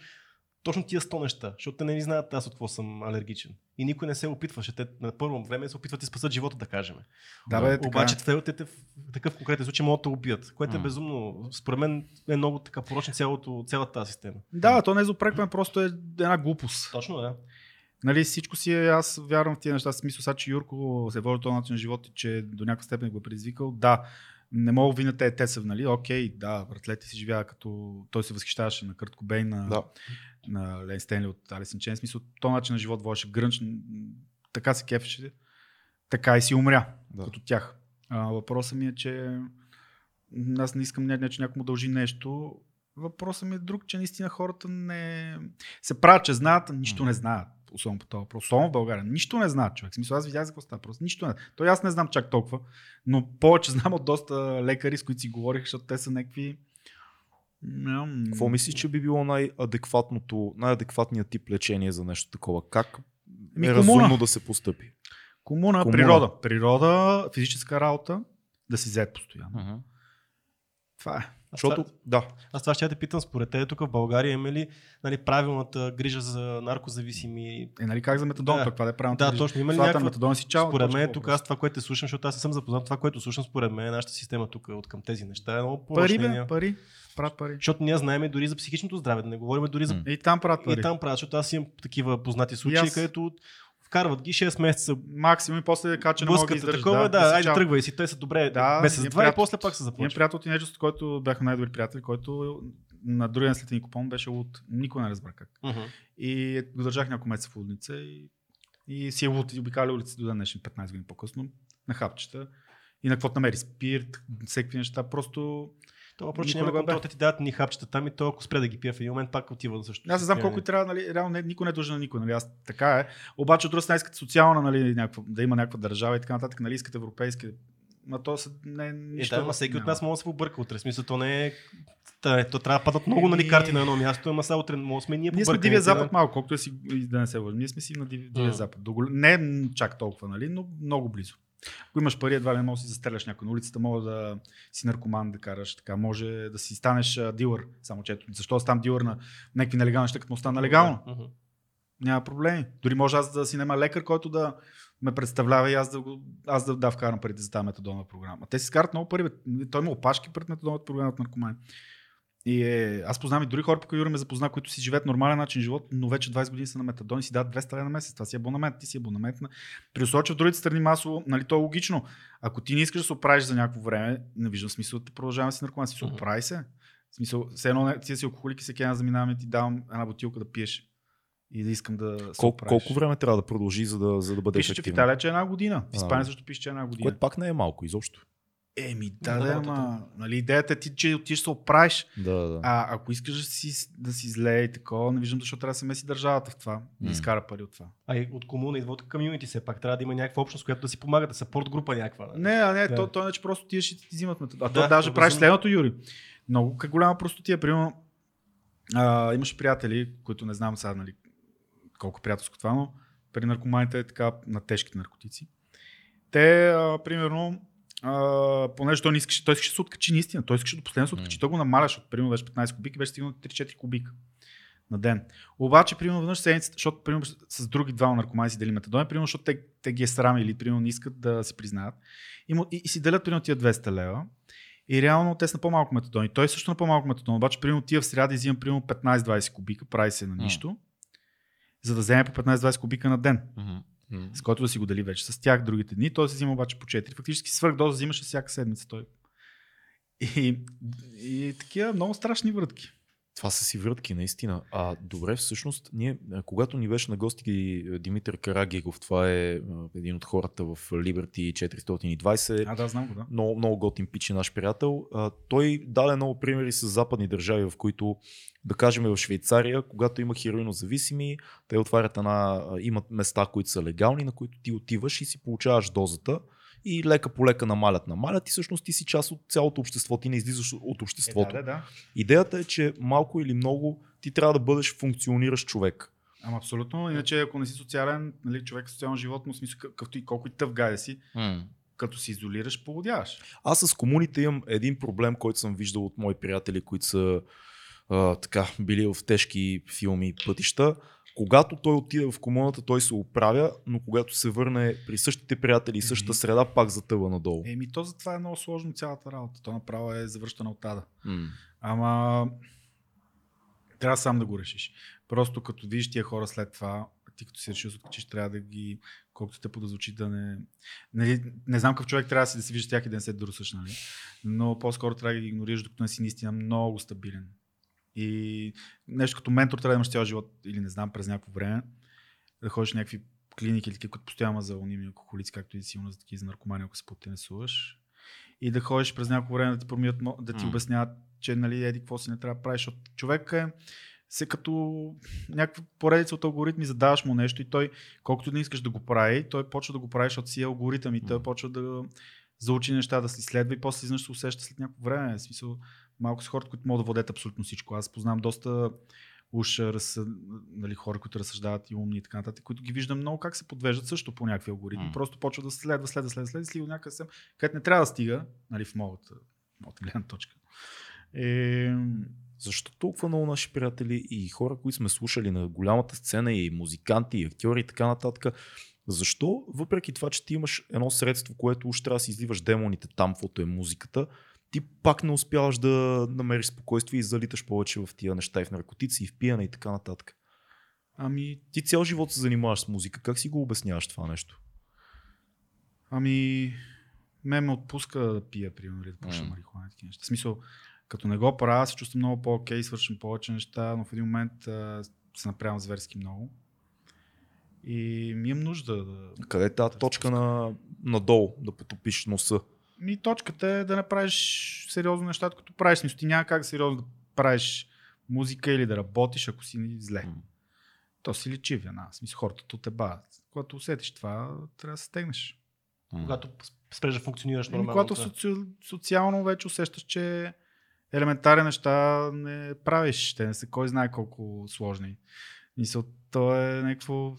[SPEAKER 3] точно тия 100 неща, защото те не ни знаят аз от какво съм алергичен. И никой не се опитваше. Те на първо време се опитват да спасат живота, да кажем.
[SPEAKER 2] Да, бе, така.
[SPEAKER 3] Обаче те, те, те, в такъв конкретен случай могат да те убият, което е
[SPEAKER 1] М.
[SPEAKER 3] безумно. Според мен е много така порочна цялото, цялата тази система.
[SPEAKER 2] Да, то не е за просто е една глупост.
[SPEAKER 3] Точно, да.
[SPEAKER 2] Нали, всичко си е, аз вярвам в тия неща. Смисъл, сега, че Юрко се води този начин на живот и че до някаква степен го е предизвикал. Да, не мога вина те, те са, нали? Окей, да, братлете си живява като той се възхищаваше на Кърт Кобейн, на,
[SPEAKER 1] Да.
[SPEAKER 2] на Лен Стенли от Алисен Чен. Смисъл, този начин на живот водеше грънч, така се кефеше, така и си умря,
[SPEAKER 1] Да.
[SPEAKER 2] като тях. А, въпросът ми е, че аз не искам не, че някой му дължи нещо. Въпросът ми е друг, че наистина хората не се правят, че знаят, а нищо не знаят. Особено по този въпрос. Особено в България. Нищо не знаят, човек. Смисъл, аз видях за какво става просто. Нищо не. Той аз не знам чак толкова, но повече знам от доста лекари, с които си говорих, защото те са някакви.
[SPEAKER 1] Какво мислиш, че би било най-адекватното, най-адекватният тип лечение за нещо такова? Как
[SPEAKER 2] Ми,
[SPEAKER 1] е
[SPEAKER 2] комуна.
[SPEAKER 1] разумно да се постъпи?
[SPEAKER 2] Комуна,
[SPEAKER 1] Комуна.
[SPEAKER 2] природа. Природа, физическа работа, да си взет постоянно. Това е.
[SPEAKER 1] Защото,
[SPEAKER 3] това-
[SPEAKER 1] да,
[SPEAKER 3] Аз това ще те питам, според те тук в България има ли нали, правилната грижа за наркозависими?
[SPEAKER 2] Е, нали как за метадон?
[SPEAKER 3] Да.
[SPEAKER 2] Това да е правилно.
[SPEAKER 3] Да, точно. Има ли
[SPEAKER 2] е
[SPEAKER 3] някаква...
[SPEAKER 2] метадон си чао.
[SPEAKER 3] според мен
[SPEAKER 2] по
[SPEAKER 3] тук аз това, което слушам, защото аз съм запознат, това, което слушам, според мен нашата система тук от към тези неща е много
[SPEAKER 2] Пари,
[SPEAKER 3] порочна.
[SPEAKER 2] бе, пари. Правят пари.
[SPEAKER 3] Защото ние знаем дори за психичното здраве, да не говорим дори за.
[SPEAKER 2] И там правят пари.
[SPEAKER 3] И там правят, защото аз имам такива познати случаи, където вкарват ги 6 месеца,
[SPEAKER 2] Максимум и после кача не мога да издържаш.
[SPEAKER 3] такова, да,
[SPEAKER 2] си
[SPEAKER 3] айде
[SPEAKER 2] чао.
[SPEAKER 3] тръгвай си, те са добре,
[SPEAKER 2] Да,
[SPEAKER 3] месец,
[SPEAKER 2] имам
[SPEAKER 3] два и после пак се
[SPEAKER 2] Имам
[SPEAKER 3] започва.
[SPEAKER 2] приятел от тинейджерството, който бяха най-добри приятели, който на другия ден след един купон беше луд. Никой не разбра как.
[SPEAKER 3] Мгм.
[SPEAKER 2] И го държах няколко месеца в лудница и, и си е обикаля улиците до ден днешен, 15 години по-късно, на хапчета. И на каквото намери спирт, всеки неща, просто...
[SPEAKER 3] Това въпрос, че
[SPEAKER 2] Никой
[SPEAKER 3] няма
[SPEAKER 2] не го
[SPEAKER 3] контрол, те ти дадат ни хапчета там и то ако спре да ги пие в един момент, пак отива на същото.
[SPEAKER 2] Аз не знам колко и трябва, нали, реално не, никой не е дължен на никой, нали, аз така е. Обаче от друга страна искат социална, нали, някаква, да има някаква държава и така нататък, нали, искат европейски Ма то са, не,
[SPEAKER 3] Е,
[SPEAKER 2] нищо.
[SPEAKER 3] да, ама всеки от нас може да се побърка утре. В Смисъл, то не е... Та, то трябва да падат много нали, карти на едно място, ама сега утре може да сме ние
[SPEAKER 2] Ние сме Дивия
[SPEAKER 3] да.
[SPEAKER 2] Запад малко, колкото да си да не се лъжим. Ние сме си на Див- Дивия. Запад. Не чак толкова, нали, но много близо. Ако имаш пари, едва ли не можеш да си застреляш някой на улицата, мога да си наркоман да караш, така, може да си станеш дилър. Само че защо да ставам дилър на някакви нелегални неща, като му стана легално?
[SPEAKER 3] Мгм.
[SPEAKER 2] Няма проблеми. Дори може аз да си нема лекар, който да ме представлява и аз да, аз да, да вкарам парите за тази метадонова програма. Те си скарат много пари. бе. Той има опашки пред метадоновата програма от наркомани. И е, аз познавам и други хора, които Юра ме запозна, които си живеят нормален начин живот, но вече 20 години са на метадон и си дадат 200 лева на месец. Това си е абонамент, ти си абонамент. На... При условие, че в другите страни масово, нали, то е логично. Ако ти не искаш да се оправиш за някакво време, не виждам смисъл да продължаваме си наркоман. Си
[SPEAKER 3] Мгм.
[SPEAKER 2] оправи се. В смисъл, все едно ти си алкохолик и ден заминавам и ти давам една бутилка да пиеш. И да искам да се
[SPEAKER 1] Колко,
[SPEAKER 2] оправиш.
[SPEAKER 1] колко време трябва да продължи, за да, за да бъде
[SPEAKER 2] Пише, че в? Италия, че една година. В Испания също пише, че е една година.
[SPEAKER 1] Което пак не е малко изобщо.
[SPEAKER 2] Еми, да,
[SPEAKER 3] Да,
[SPEAKER 2] да,
[SPEAKER 3] да,
[SPEAKER 2] ама, нали, идеята е ти, че отиш се оправиш.
[SPEAKER 1] Да, да.
[SPEAKER 2] А ако искаш да си, да си зле и такова, не виждам защо трябва да се меси държавата в това. Да
[SPEAKER 1] М.
[SPEAKER 2] изкара пари от това.
[SPEAKER 3] А и от комуна идва от комьюнити, все пак трябва да има някаква общност, която да си помага, да сапорт група някаква. нали?
[SPEAKER 2] Не, а не,
[SPEAKER 3] Да.
[SPEAKER 2] то, то иначе просто тия ще ти взимат метод. А
[SPEAKER 3] Да,
[SPEAKER 2] то даже
[SPEAKER 3] то
[SPEAKER 2] правиш следното, Юри. Много как голяма простотия. Примерно, а, имаш приятели, които не знам сега, нали, колко приятелско това, но при наркоманите е така на тежките наркотици. Те, а, примерно, понеже той, не искаше, той искаше да се откачи наистина, той искаше до последно се откачи, той го намаляш, от примерно беше 15 кубика, беше стигнал до 3-4 кубика на ден. Обаче, примерно, веднъж седмицата, защото примерно, с други двама наркомани си дели метадон, примерно, защото те, те ги е срам или примерно не искат да се признаят. И, му, и, и си делят примерно тия 200 лева. И реално те са на по-малко метадон. И той също на по-малко метадон. Обаче, примерно, тия в сряда изимам примерно 15-20 кубика, прави се на нищо, за да вземе по 15-20 кубика на ден,
[SPEAKER 1] Мгм.
[SPEAKER 2] С който да си го дели вече с тях другите дни. Той се взима обаче по 4. Фактически свърхдоза взимаше всяка седмица той. И, и такива много страшни врътки.
[SPEAKER 1] Това са си врътки, наистина. А добре, всъщност, ние, когато ни беше на гости Димитър Карагигов, това е един от хората в Liberty 420,
[SPEAKER 2] А, да, знам го, да.
[SPEAKER 1] много, много готин пич е наш приятел. Той даде много примери с западни държави, в които, да кажем в Швейцария, когато има хероинозависими, те отварят една, имат места, които са легални, на които ти отиваш и си получаваш дозата и лека по лека намалят, намалят и всъщност ти си част от цялото общество, ти не излизаш от обществото.
[SPEAKER 2] Е, да, да, да.
[SPEAKER 1] Идеята е, че малко или много ти трябва да бъдеш функциониращ човек.
[SPEAKER 2] Ама абсолютно. Иначе, ако не си социален, нали, човек е социално животно, в смисъл, какъвто и колко и тъв гай да си, като се изолираш, поводяваш.
[SPEAKER 1] Аз с комуните имам един проблем, който съм виждал от мои приятели, които са а, така, били в тежки филми пътища. Когато той отиде в комуната, той се оправя, но когато се върне при същите приятели и същата среда, пак затъва надолу.
[SPEAKER 2] Еми, то затова е много сложно цялата работа. То направо е завръщане от ада.
[SPEAKER 1] М.
[SPEAKER 2] Ама трябва сам да го решиш. Просто като видиш тия хора след това, ти като си решил да откачиш, трябва да ги, колкото те подозвучи да не... Нали, не знам какъв човек трябва да си да се вижда тях и да не се дорусаш, нали? но по-скоро трябва да ги игнорираш, докато не си наистина много стабилен. И нещо като ментор трябва да имаш цял живот, или не знам, през някакво време, да ходиш в някакви клиники или такива, които постоянно за уними алкохолици, както и силно за такива за наркомани, ако се потенесуваш. И да ходиш през някакво време да ти промият, да ти обясняват, че нали, еди какво си не трябва да правиш, защото човек е се като някаква поредица от алгоритми, задаваш му нещо и той, колкото не искаш да го прави, той почва да го прави, защото си е алгоритъм и той почва да заучи неща, да си следва и после изнъж се усеща след някакво време. В смисъл, малко са хората, които могат да водят абсолютно всичко. Аз познавам доста уж раз, нали, хора, които разсъждават и умни и така нататък, които ги виждам много как се подвеждат също по някакви алгоритми.
[SPEAKER 1] М.
[SPEAKER 2] Просто почва да следва, следва, следва, следва, следва някъде съм, където не трябва да стига, нали, в моята, моята гледна точка. Е,
[SPEAKER 1] Защо толкова много наши приятели и хора, които сме слушали на голямата сцена и музиканти, и актьори и така нататък, защо, въпреки това, че ти имаш едно средство, което уж трябва да си изливаш демоните там, каквото е музиката, ти пак не успяваш да намериш спокойствие и залиташ повече в тия неща и в наркотици, и в пияне и така нататък.
[SPEAKER 2] ами,
[SPEAKER 1] Ти цял живот се занимаваш с музика. Как си го обясняваш това нещо?
[SPEAKER 2] ами, ме ме отпуска да пия, примерно, да пуша
[SPEAKER 1] М.
[SPEAKER 2] марихуана и такива неща. В смисъл, като не го правя, се чувствам много по-окей, свършвам повече неща, но в един момент а, се напрямам зверски много. И ми имам нужда да...
[SPEAKER 1] Къде е тази точка на, надолу, да потопиш носа?
[SPEAKER 2] Ми точката е да не правиш сериозно нещата, като правиш. Смисъл, ти няма как сериозно да правиш музика или да работиш, ако си зле.
[SPEAKER 1] М.
[SPEAKER 2] То си личи вина. Смисъл, хората те бавят. Когато усетиш това, трябва да се стегнеш.
[SPEAKER 1] М.
[SPEAKER 3] Когато спреш да функционираш
[SPEAKER 2] Еми,
[SPEAKER 3] нормално.
[SPEAKER 2] когато
[SPEAKER 3] да.
[SPEAKER 2] соци... социално вече усещаш, че елементарни неща не правиш. Те не са кой знае колко сложни. Мисъл, то е някакво...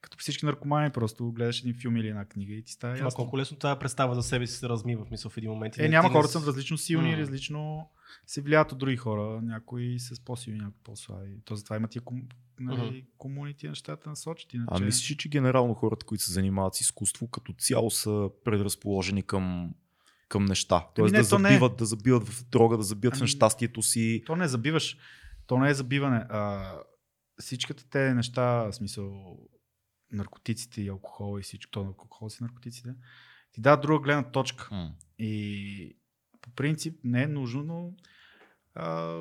[SPEAKER 2] Като при всички наркомани, просто гледаш един филм или една книга и ти става ясно.
[SPEAKER 3] колко лесно тази представа за себе си се размива в мисъл в един момент.
[SPEAKER 2] Е,
[SPEAKER 3] не-
[SPEAKER 2] няма
[SPEAKER 3] не
[SPEAKER 2] хората са различно силни,
[SPEAKER 3] М.
[SPEAKER 2] различно се влияят от други хора. Някои са по-силни, някои по-слаби. То затова има тия ком... нали, комунити нещата насочат. Иначе...
[SPEAKER 1] А мислиш, ли, че генерално хората, които се занимават с изкуство, като цяло са предразположени към, към неща? Тоест
[SPEAKER 2] Ами не,
[SPEAKER 1] да
[SPEAKER 2] то не е.
[SPEAKER 1] забиват, да забиват в дрога, да забиват в
[SPEAKER 2] Ами-
[SPEAKER 1] нещастието си.
[SPEAKER 2] То не забиваш. То не е забиване. А, всичките те неща, в смисъл наркотиците и алкохол и всичко, то алкохол си наркотиците, ти дава друга гледна точка.
[SPEAKER 1] М.
[SPEAKER 2] И по принцип не е нужно, но а,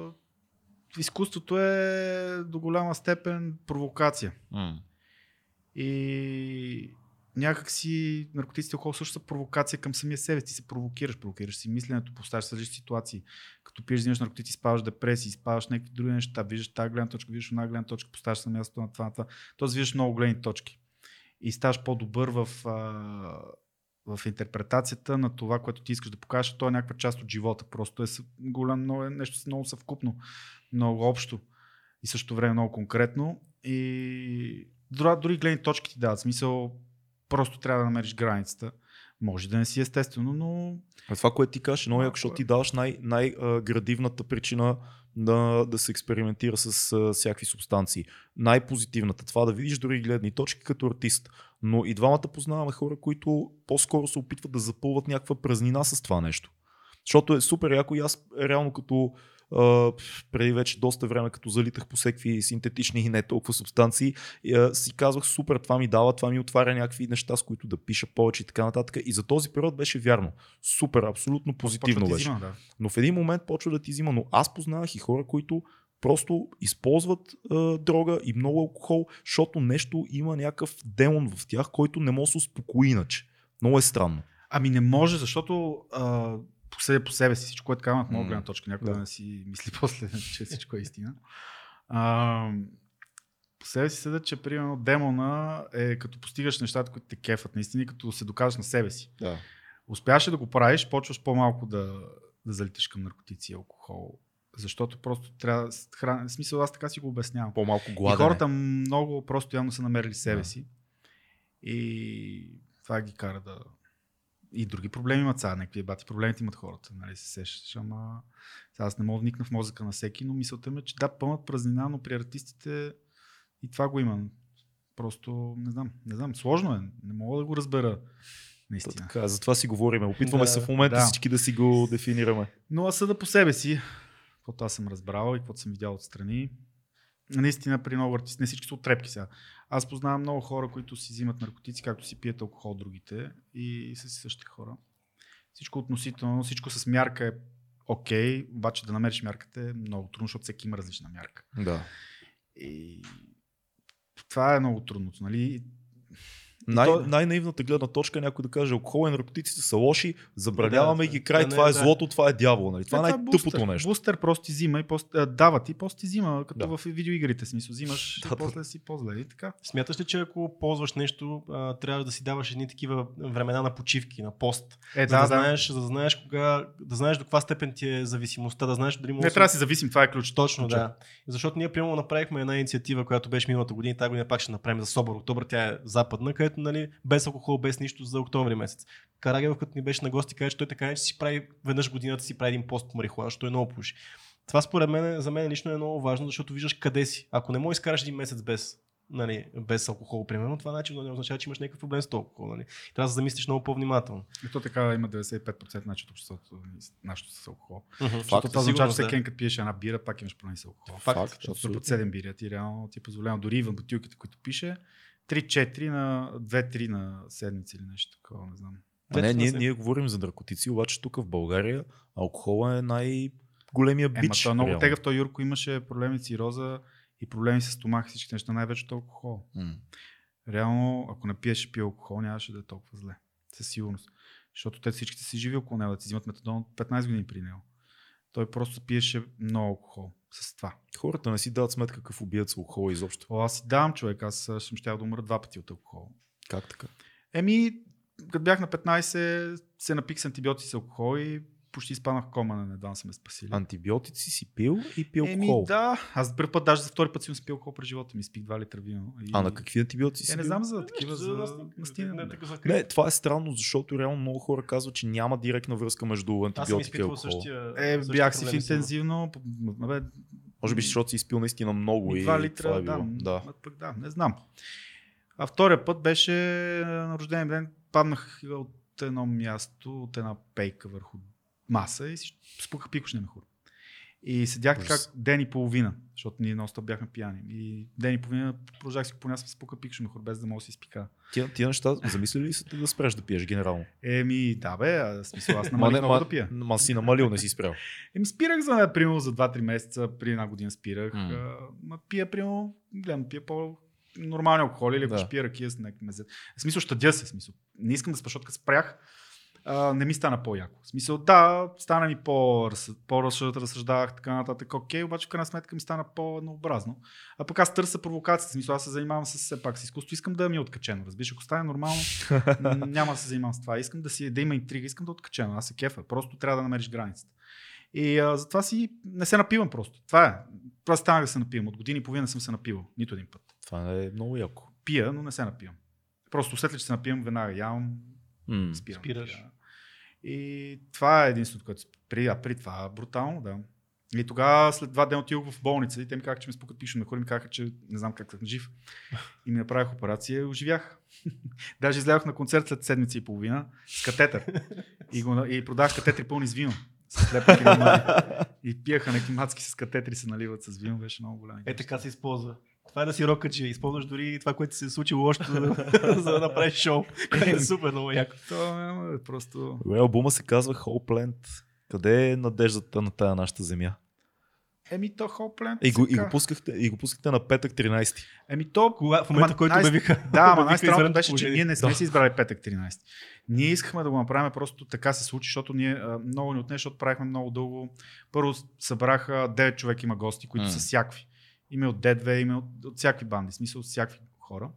[SPEAKER 2] изкуството е до голяма степен провокация.
[SPEAKER 1] М.
[SPEAKER 2] И някак си наркотиците и също са провокация към самия себе. Ти се провокираш, провокираш си мисленето, поставяш се различни ситуации. Като пиеш, взимаш наркотици, спаваш депресии, спаваш някакви други неща, виждаш тази гледна точка, виждаш една гледна точка, поставяш на мястото на това, на това. Тоест виждаш много гледни точки. И ставаш по-добър в, а, в интерпретацията на това, което ти искаш да покажеш. То е някаква част от живота. Просто е голям, много, е нещо много съвкупно, много общо и също време много конкретно. И дори, дори гледни точки ти дават. Смисъл, просто трябва да намериш границата. Може да не си естествено, но
[SPEAKER 1] А това, което ти кажеш, е много яко, защото
[SPEAKER 2] е.
[SPEAKER 1] ти даваш най- най-градивната причина да, да се експериментира с а, всякакви субстанции. Най-позитивната, това да видиш други гледни точки като артист. Но и двамата познаваме хора, които по-скоро се опитват да запълват някаква празнина с това нещо. Защото е супер яко и аз реално като а, преди вече доста време, като залитах по всеки синтетични и не толкова субстанции, а, си казвах супер, това ми дава, това ми отваря някакви неща, с които да пиша повече и така нататък. И за този период беше вярно. Супер, абсолютно позитивно беше.
[SPEAKER 2] взима, да.
[SPEAKER 1] Но в един момент почва да ти взима. Но аз познавах и хора, които просто използват а, дрога и много алкохол, защото нещо има някакъв демон в тях, който не може да се успокои иначе. Много е странно.
[SPEAKER 2] Ами не може, защото а, себе, по себе си всичко, което казвам от моя гледна точка, някой
[SPEAKER 1] да.
[SPEAKER 2] да не си мисли после, че всичко е истина. А, по себе си съдят, че примерно демона е като постигаш нещата, които те кефат наистина като се докажеш на себе си.
[SPEAKER 1] Да.
[SPEAKER 2] Успяваш да го правиш, почваш по-малко да, да залиташ към наркотици и алкохол. Защото просто трябва хран... В смисъл, аз така си го обяснявам.
[SPEAKER 1] По-малко
[SPEAKER 2] И
[SPEAKER 1] гладен.
[SPEAKER 2] хората много просто явно са намерили себе
[SPEAKER 1] Да.
[SPEAKER 2] си. И това ги кара да... И други проблеми имат сега, някакви бати проблемите имат хората, нали се сещаш, ама сега аз не мога да вникна в мозъка на всеки, но мисълта ми е, че да, пълнат празнина, но при артистите и това го има. Просто не знам, не знам, сложно е, не мога да го разбера.
[SPEAKER 1] То
[SPEAKER 2] Наистина.
[SPEAKER 1] Така, за това си говорим. Опитваме
[SPEAKER 3] Да,
[SPEAKER 1] се в момента
[SPEAKER 2] да.
[SPEAKER 1] всички да си го дефинираме.
[SPEAKER 2] Но аз съда по себе си, каквото аз съм разбрал и каквото съм видял отстрани. Наистина при много артисти, не всички са от трепки сега. Аз познавам много хора, които си взимат наркотици, както си пият алкохол другите и са си същите хора. Всичко относително, всичко с мярка е окей, обаче да намериш мярката е много трудно, защото всеки има различна мярка.
[SPEAKER 1] Да.
[SPEAKER 2] И това е много трудното, нали?
[SPEAKER 1] Най-
[SPEAKER 2] то-
[SPEAKER 1] Най-наивната гледна точка е някой да каже, алкохол и наркотиците са лоши, забраняваме
[SPEAKER 3] Да,
[SPEAKER 1] ги,
[SPEAKER 3] да.
[SPEAKER 1] край,
[SPEAKER 3] Да,
[SPEAKER 1] това
[SPEAKER 3] не,
[SPEAKER 1] е
[SPEAKER 3] да.
[SPEAKER 1] злото, това е дявол. Нали? Това е
[SPEAKER 2] Е,
[SPEAKER 1] най-тъпото
[SPEAKER 2] бустер.
[SPEAKER 1] нещо.
[SPEAKER 2] Бустер просто ти взима и после, дава ти, после ти взима, като
[SPEAKER 1] Да.
[SPEAKER 2] в видеоигрите, смисъл, взимаш
[SPEAKER 1] Да,
[SPEAKER 2] и
[SPEAKER 1] да.
[SPEAKER 2] после си по-зле и така.
[SPEAKER 3] Смяташ ли, че ако ползваш нещо, а, трябва да си даваш едни такива времена на почивки, на пост?
[SPEAKER 2] Е,
[SPEAKER 3] за, да, знаеш, за да знаеш кога, да знаеш до каква степен ти е зависимостта, да знаеш дали
[SPEAKER 2] Не трябва да си зависим, това е ключ.
[SPEAKER 3] Точно, да. Защото ние, примерно, направихме една инициатива, която беше миналата година и тази година пак ще направим за Собър Октобър. Тя е западна, където нали, без алкохол, без нищо за октомври месец. Карагелов, като ни беше на гости, каже, че той така че си прави веднъж годината си прави един пост по марихуана, защото е много пуши. Това според мен, за мен лично е много важно, защото виждаш къде си. Ако не можеш да изкараш един месец без, нали, без алкохол, примерно, това значи, не означава, че имаш някакъв проблем с алкохол. Нали. Трябва да се замислиш много по-внимателно.
[SPEAKER 2] И то така има 95% значи от обществото, нашето с алкохол.
[SPEAKER 3] Факт,
[SPEAKER 2] Защото това означава, че всеки ден, като пиеш една бира, пак имаш проблем с алкохол.
[SPEAKER 3] Факт.
[SPEAKER 1] Факт,
[SPEAKER 2] Защото
[SPEAKER 1] абсолютно.
[SPEAKER 2] под 7 бири, ти реално ти позволява дори и в бутилките, които пише, 3-4 на 2-3 на седмица или нещо такова, не знам.
[SPEAKER 1] А не, ние, ние говорим за наркотици, обаче тук в България алкохола е най-големия бич.
[SPEAKER 2] той е много тегав, той Юрко имаше проблеми с цироза и проблеми с стомах и всички неща, най-вече от алкохол.
[SPEAKER 1] М.
[SPEAKER 2] Реално, ако не пиеш и пие алкохол, нямаше да е толкова зле. Със сигурност. Защото те всичките си живи около него, да си взимат метадон от 15 години при него. Той просто пиеше много алкохол с това.
[SPEAKER 1] Хората не си дават сметка какъв убият с алкохола изобщо.
[SPEAKER 2] О, аз си давам човек, аз съм щял да умра два пъти от алкохол.
[SPEAKER 1] Как така?
[SPEAKER 2] Еми, като бях на 15, се напих с антибиотици с алкохол и почти изпаднах в кома, не едва са ме спасили.
[SPEAKER 1] Антибиотици си пил и пил
[SPEAKER 2] Еми,
[SPEAKER 1] алкохол.
[SPEAKER 2] да. Аз за първи път, даже за втори път си спил алкохол през живота ми. Спих 2 литра вино. И...
[SPEAKER 1] А на какви антибиотици си
[SPEAKER 2] Е, не знам за такива, за
[SPEAKER 3] настина.
[SPEAKER 2] настина.
[SPEAKER 3] Не, за
[SPEAKER 1] това е странно, защото реално много хора казват, че няма директна връзка между
[SPEAKER 3] Аз съм
[SPEAKER 1] антибиотика и
[SPEAKER 3] изпитвал
[SPEAKER 1] алкохол.
[SPEAKER 3] същия.
[SPEAKER 2] Е,
[SPEAKER 3] същия
[SPEAKER 2] бях си в интензивно.
[SPEAKER 1] Може би, защото си изпил наистина много и
[SPEAKER 2] 2
[SPEAKER 1] това
[SPEAKER 2] литра,
[SPEAKER 1] е било.
[SPEAKER 2] да,
[SPEAKER 1] да.
[SPEAKER 2] Пък, да, не знам. А втория път беше на рождения ден, паднах от едно място, от една пейка върху маса и си спуках пикошния мехур. И седях така ден и половина, защото ние носта бяхме пияни. И ден и половина продължах си го понясвам спука пикошния мехур, без да мога да си изпика.
[SPEAKER 1] Тия, тия неща, замислили ли са те да спреш да пиеш генерално?
[SPEAKER 2] Еми, да бе, а, смисъл, аз
[SPEAKER 1] Ма
[SPEAKER 2] намалих много да пия.
[SPEAKER 1] ма си намалил, не си спрял.
[SPEAKER 2] Еми спирах за, примерно, за 2-3 месеца, при една година спирах. Mm. ма пия, примерно, гледам, пия по нормални алкохоли или ако
[SPEAKER 1] Да.
[SPEAKER 2] ще пия ракия с някакви мезе. В смисъл, щадя се, смисъл. Не искам да спа, защото спрях, а, не ми стана по-яко. В смисъл, да, стана ми по по-разсъждавах, така нататък, окей, обаче в крайна сметка ми стана по-еднообразно. А пък аз търся провокация, в смисъл, аз се занимавам с все пак с изкуство, искам да ми е откачено. Разбираш, ако стане нормално, няма да се занимавам с това. Искам да, си, да има интрига, искам да е откачено. Аз се кефа. Просто трябва да намериш границата. И а, затова си не се напивам просто. Това е. Просто станах да се напивам. От години и половина не съм се напивал. Нито един път.
[SPEAKER 1] Това е много яко.
[SPEAKER 2] Пия, но не се напивам. Просто след ли, че се напивам, веднага ям,
[SPEAKER 1] М.
[SPEAKER 2] спирам.
[SPEAKER 3] Спираш.
[SPEAKER 2] Да. И това е единството, което при, а при това брутално, да. И тогава след два дена отидох в болница и те ми казаха, че ми спукат пишем на хора, ми казаха, че не знам как съм жив. И ми направих операция и оживях. Даже излязох на концерт след седмица и половина с катетър. И, го, и продавах катетри пълни с вино. С и пиеха някакви мацки с катетри се наливат с вино, беше много голям.
[SPEAKER 3] Е, така се използва. Това е да си рока, че използваш дори това, което се е случило още, за да направиш шоу. Което е супер много яко.
[SPEAKER 2] То е просто...
[SPEAKER 1] Добре, албума се казва Hopeland. Къде е надеждата на тая нашата земя?
[SPEAKER 2] Еми то Хоплен.
[SPEAKER 1] И го, и го, пускахте, и го пускахте на петък 13.
[SPEAKER 2] Еми то
[SPEAKER 3] Кога, в момента,
[SPEAKER 2] Ама
[SPEAKER 3] който
[SPEAKER 2] най-
[SPEAKER 3] обявиха.
[SPEAKER 2] Да, ама най-странното беше, че ние не сме
[SPEAKER 1] Да.
[SPEAKER 2] си избрали петък 13. Ние искахме да го направим, просто така се случи, защото ние а, много ни отне, защото правихме много дълго. Първо събраха 9 човека има гости, които са всякакви. Има от D2, има от, от всякакви банди, смисъл от всякакви хора.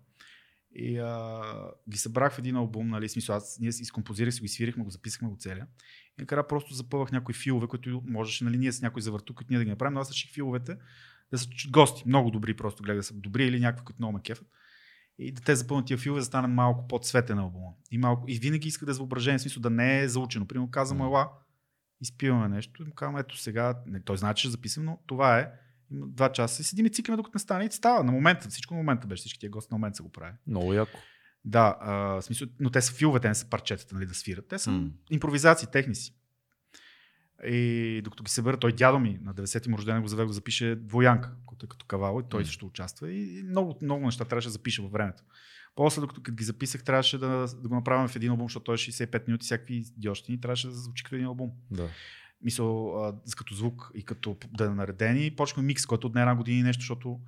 [SPEAKER 2] И а, ги събрах в един албум, нали, смисъл, аз, ние изкомпозирах, си го изсвирихме, го записахме го целия. И накрая просто запъвах някои филове, които можеше, нали, ние с някой завърту, които ние да ги направим, но аз реших филовете да са гости, много добри, просто гледа да са добри или някакви, които много ме кефят. И да те запълнят тия филове, да стане малко по-цветен албума. И, малко, и винаги иска да е въображение, в смисъл да не е заучено. Примерно казвам, ела, изпиваме нещо, и му казвам, ето сега, не, той знае, че ще записам, но това е. Има два часа и седим и цикляме, докато не стане и става. На момента, всичко на момента беше, всички тия гости на момента са го прави.
[SPEAKER 1] Много яко.
[SPEAKER 2] Да, а, в смисъл, но те са филове, те не са парчетата, нали, да свират. Те са
[SPEAKER 1] М.
[SPEAKER 2] импровизации, техни си. И докато ги събера, той дядо ми на 90-ти му рожден го завех да запише двоянка, който е като кавал и той
[SPEAKER 1] М.
[SPEAKER 2] също участва. И много, много неща трябваше да запиша във времето. После, докато като ги записах, трябваше да, да го направим в един албум, защото той е 65 минути, всякакви идиощини, трябваше да звучи като един албум.
[SPEAKER 1] Да.
[SPEAKER 2] Мисъл, а, като звук и като да е наредени. И почнахме микс, който отне една година и нещо, защото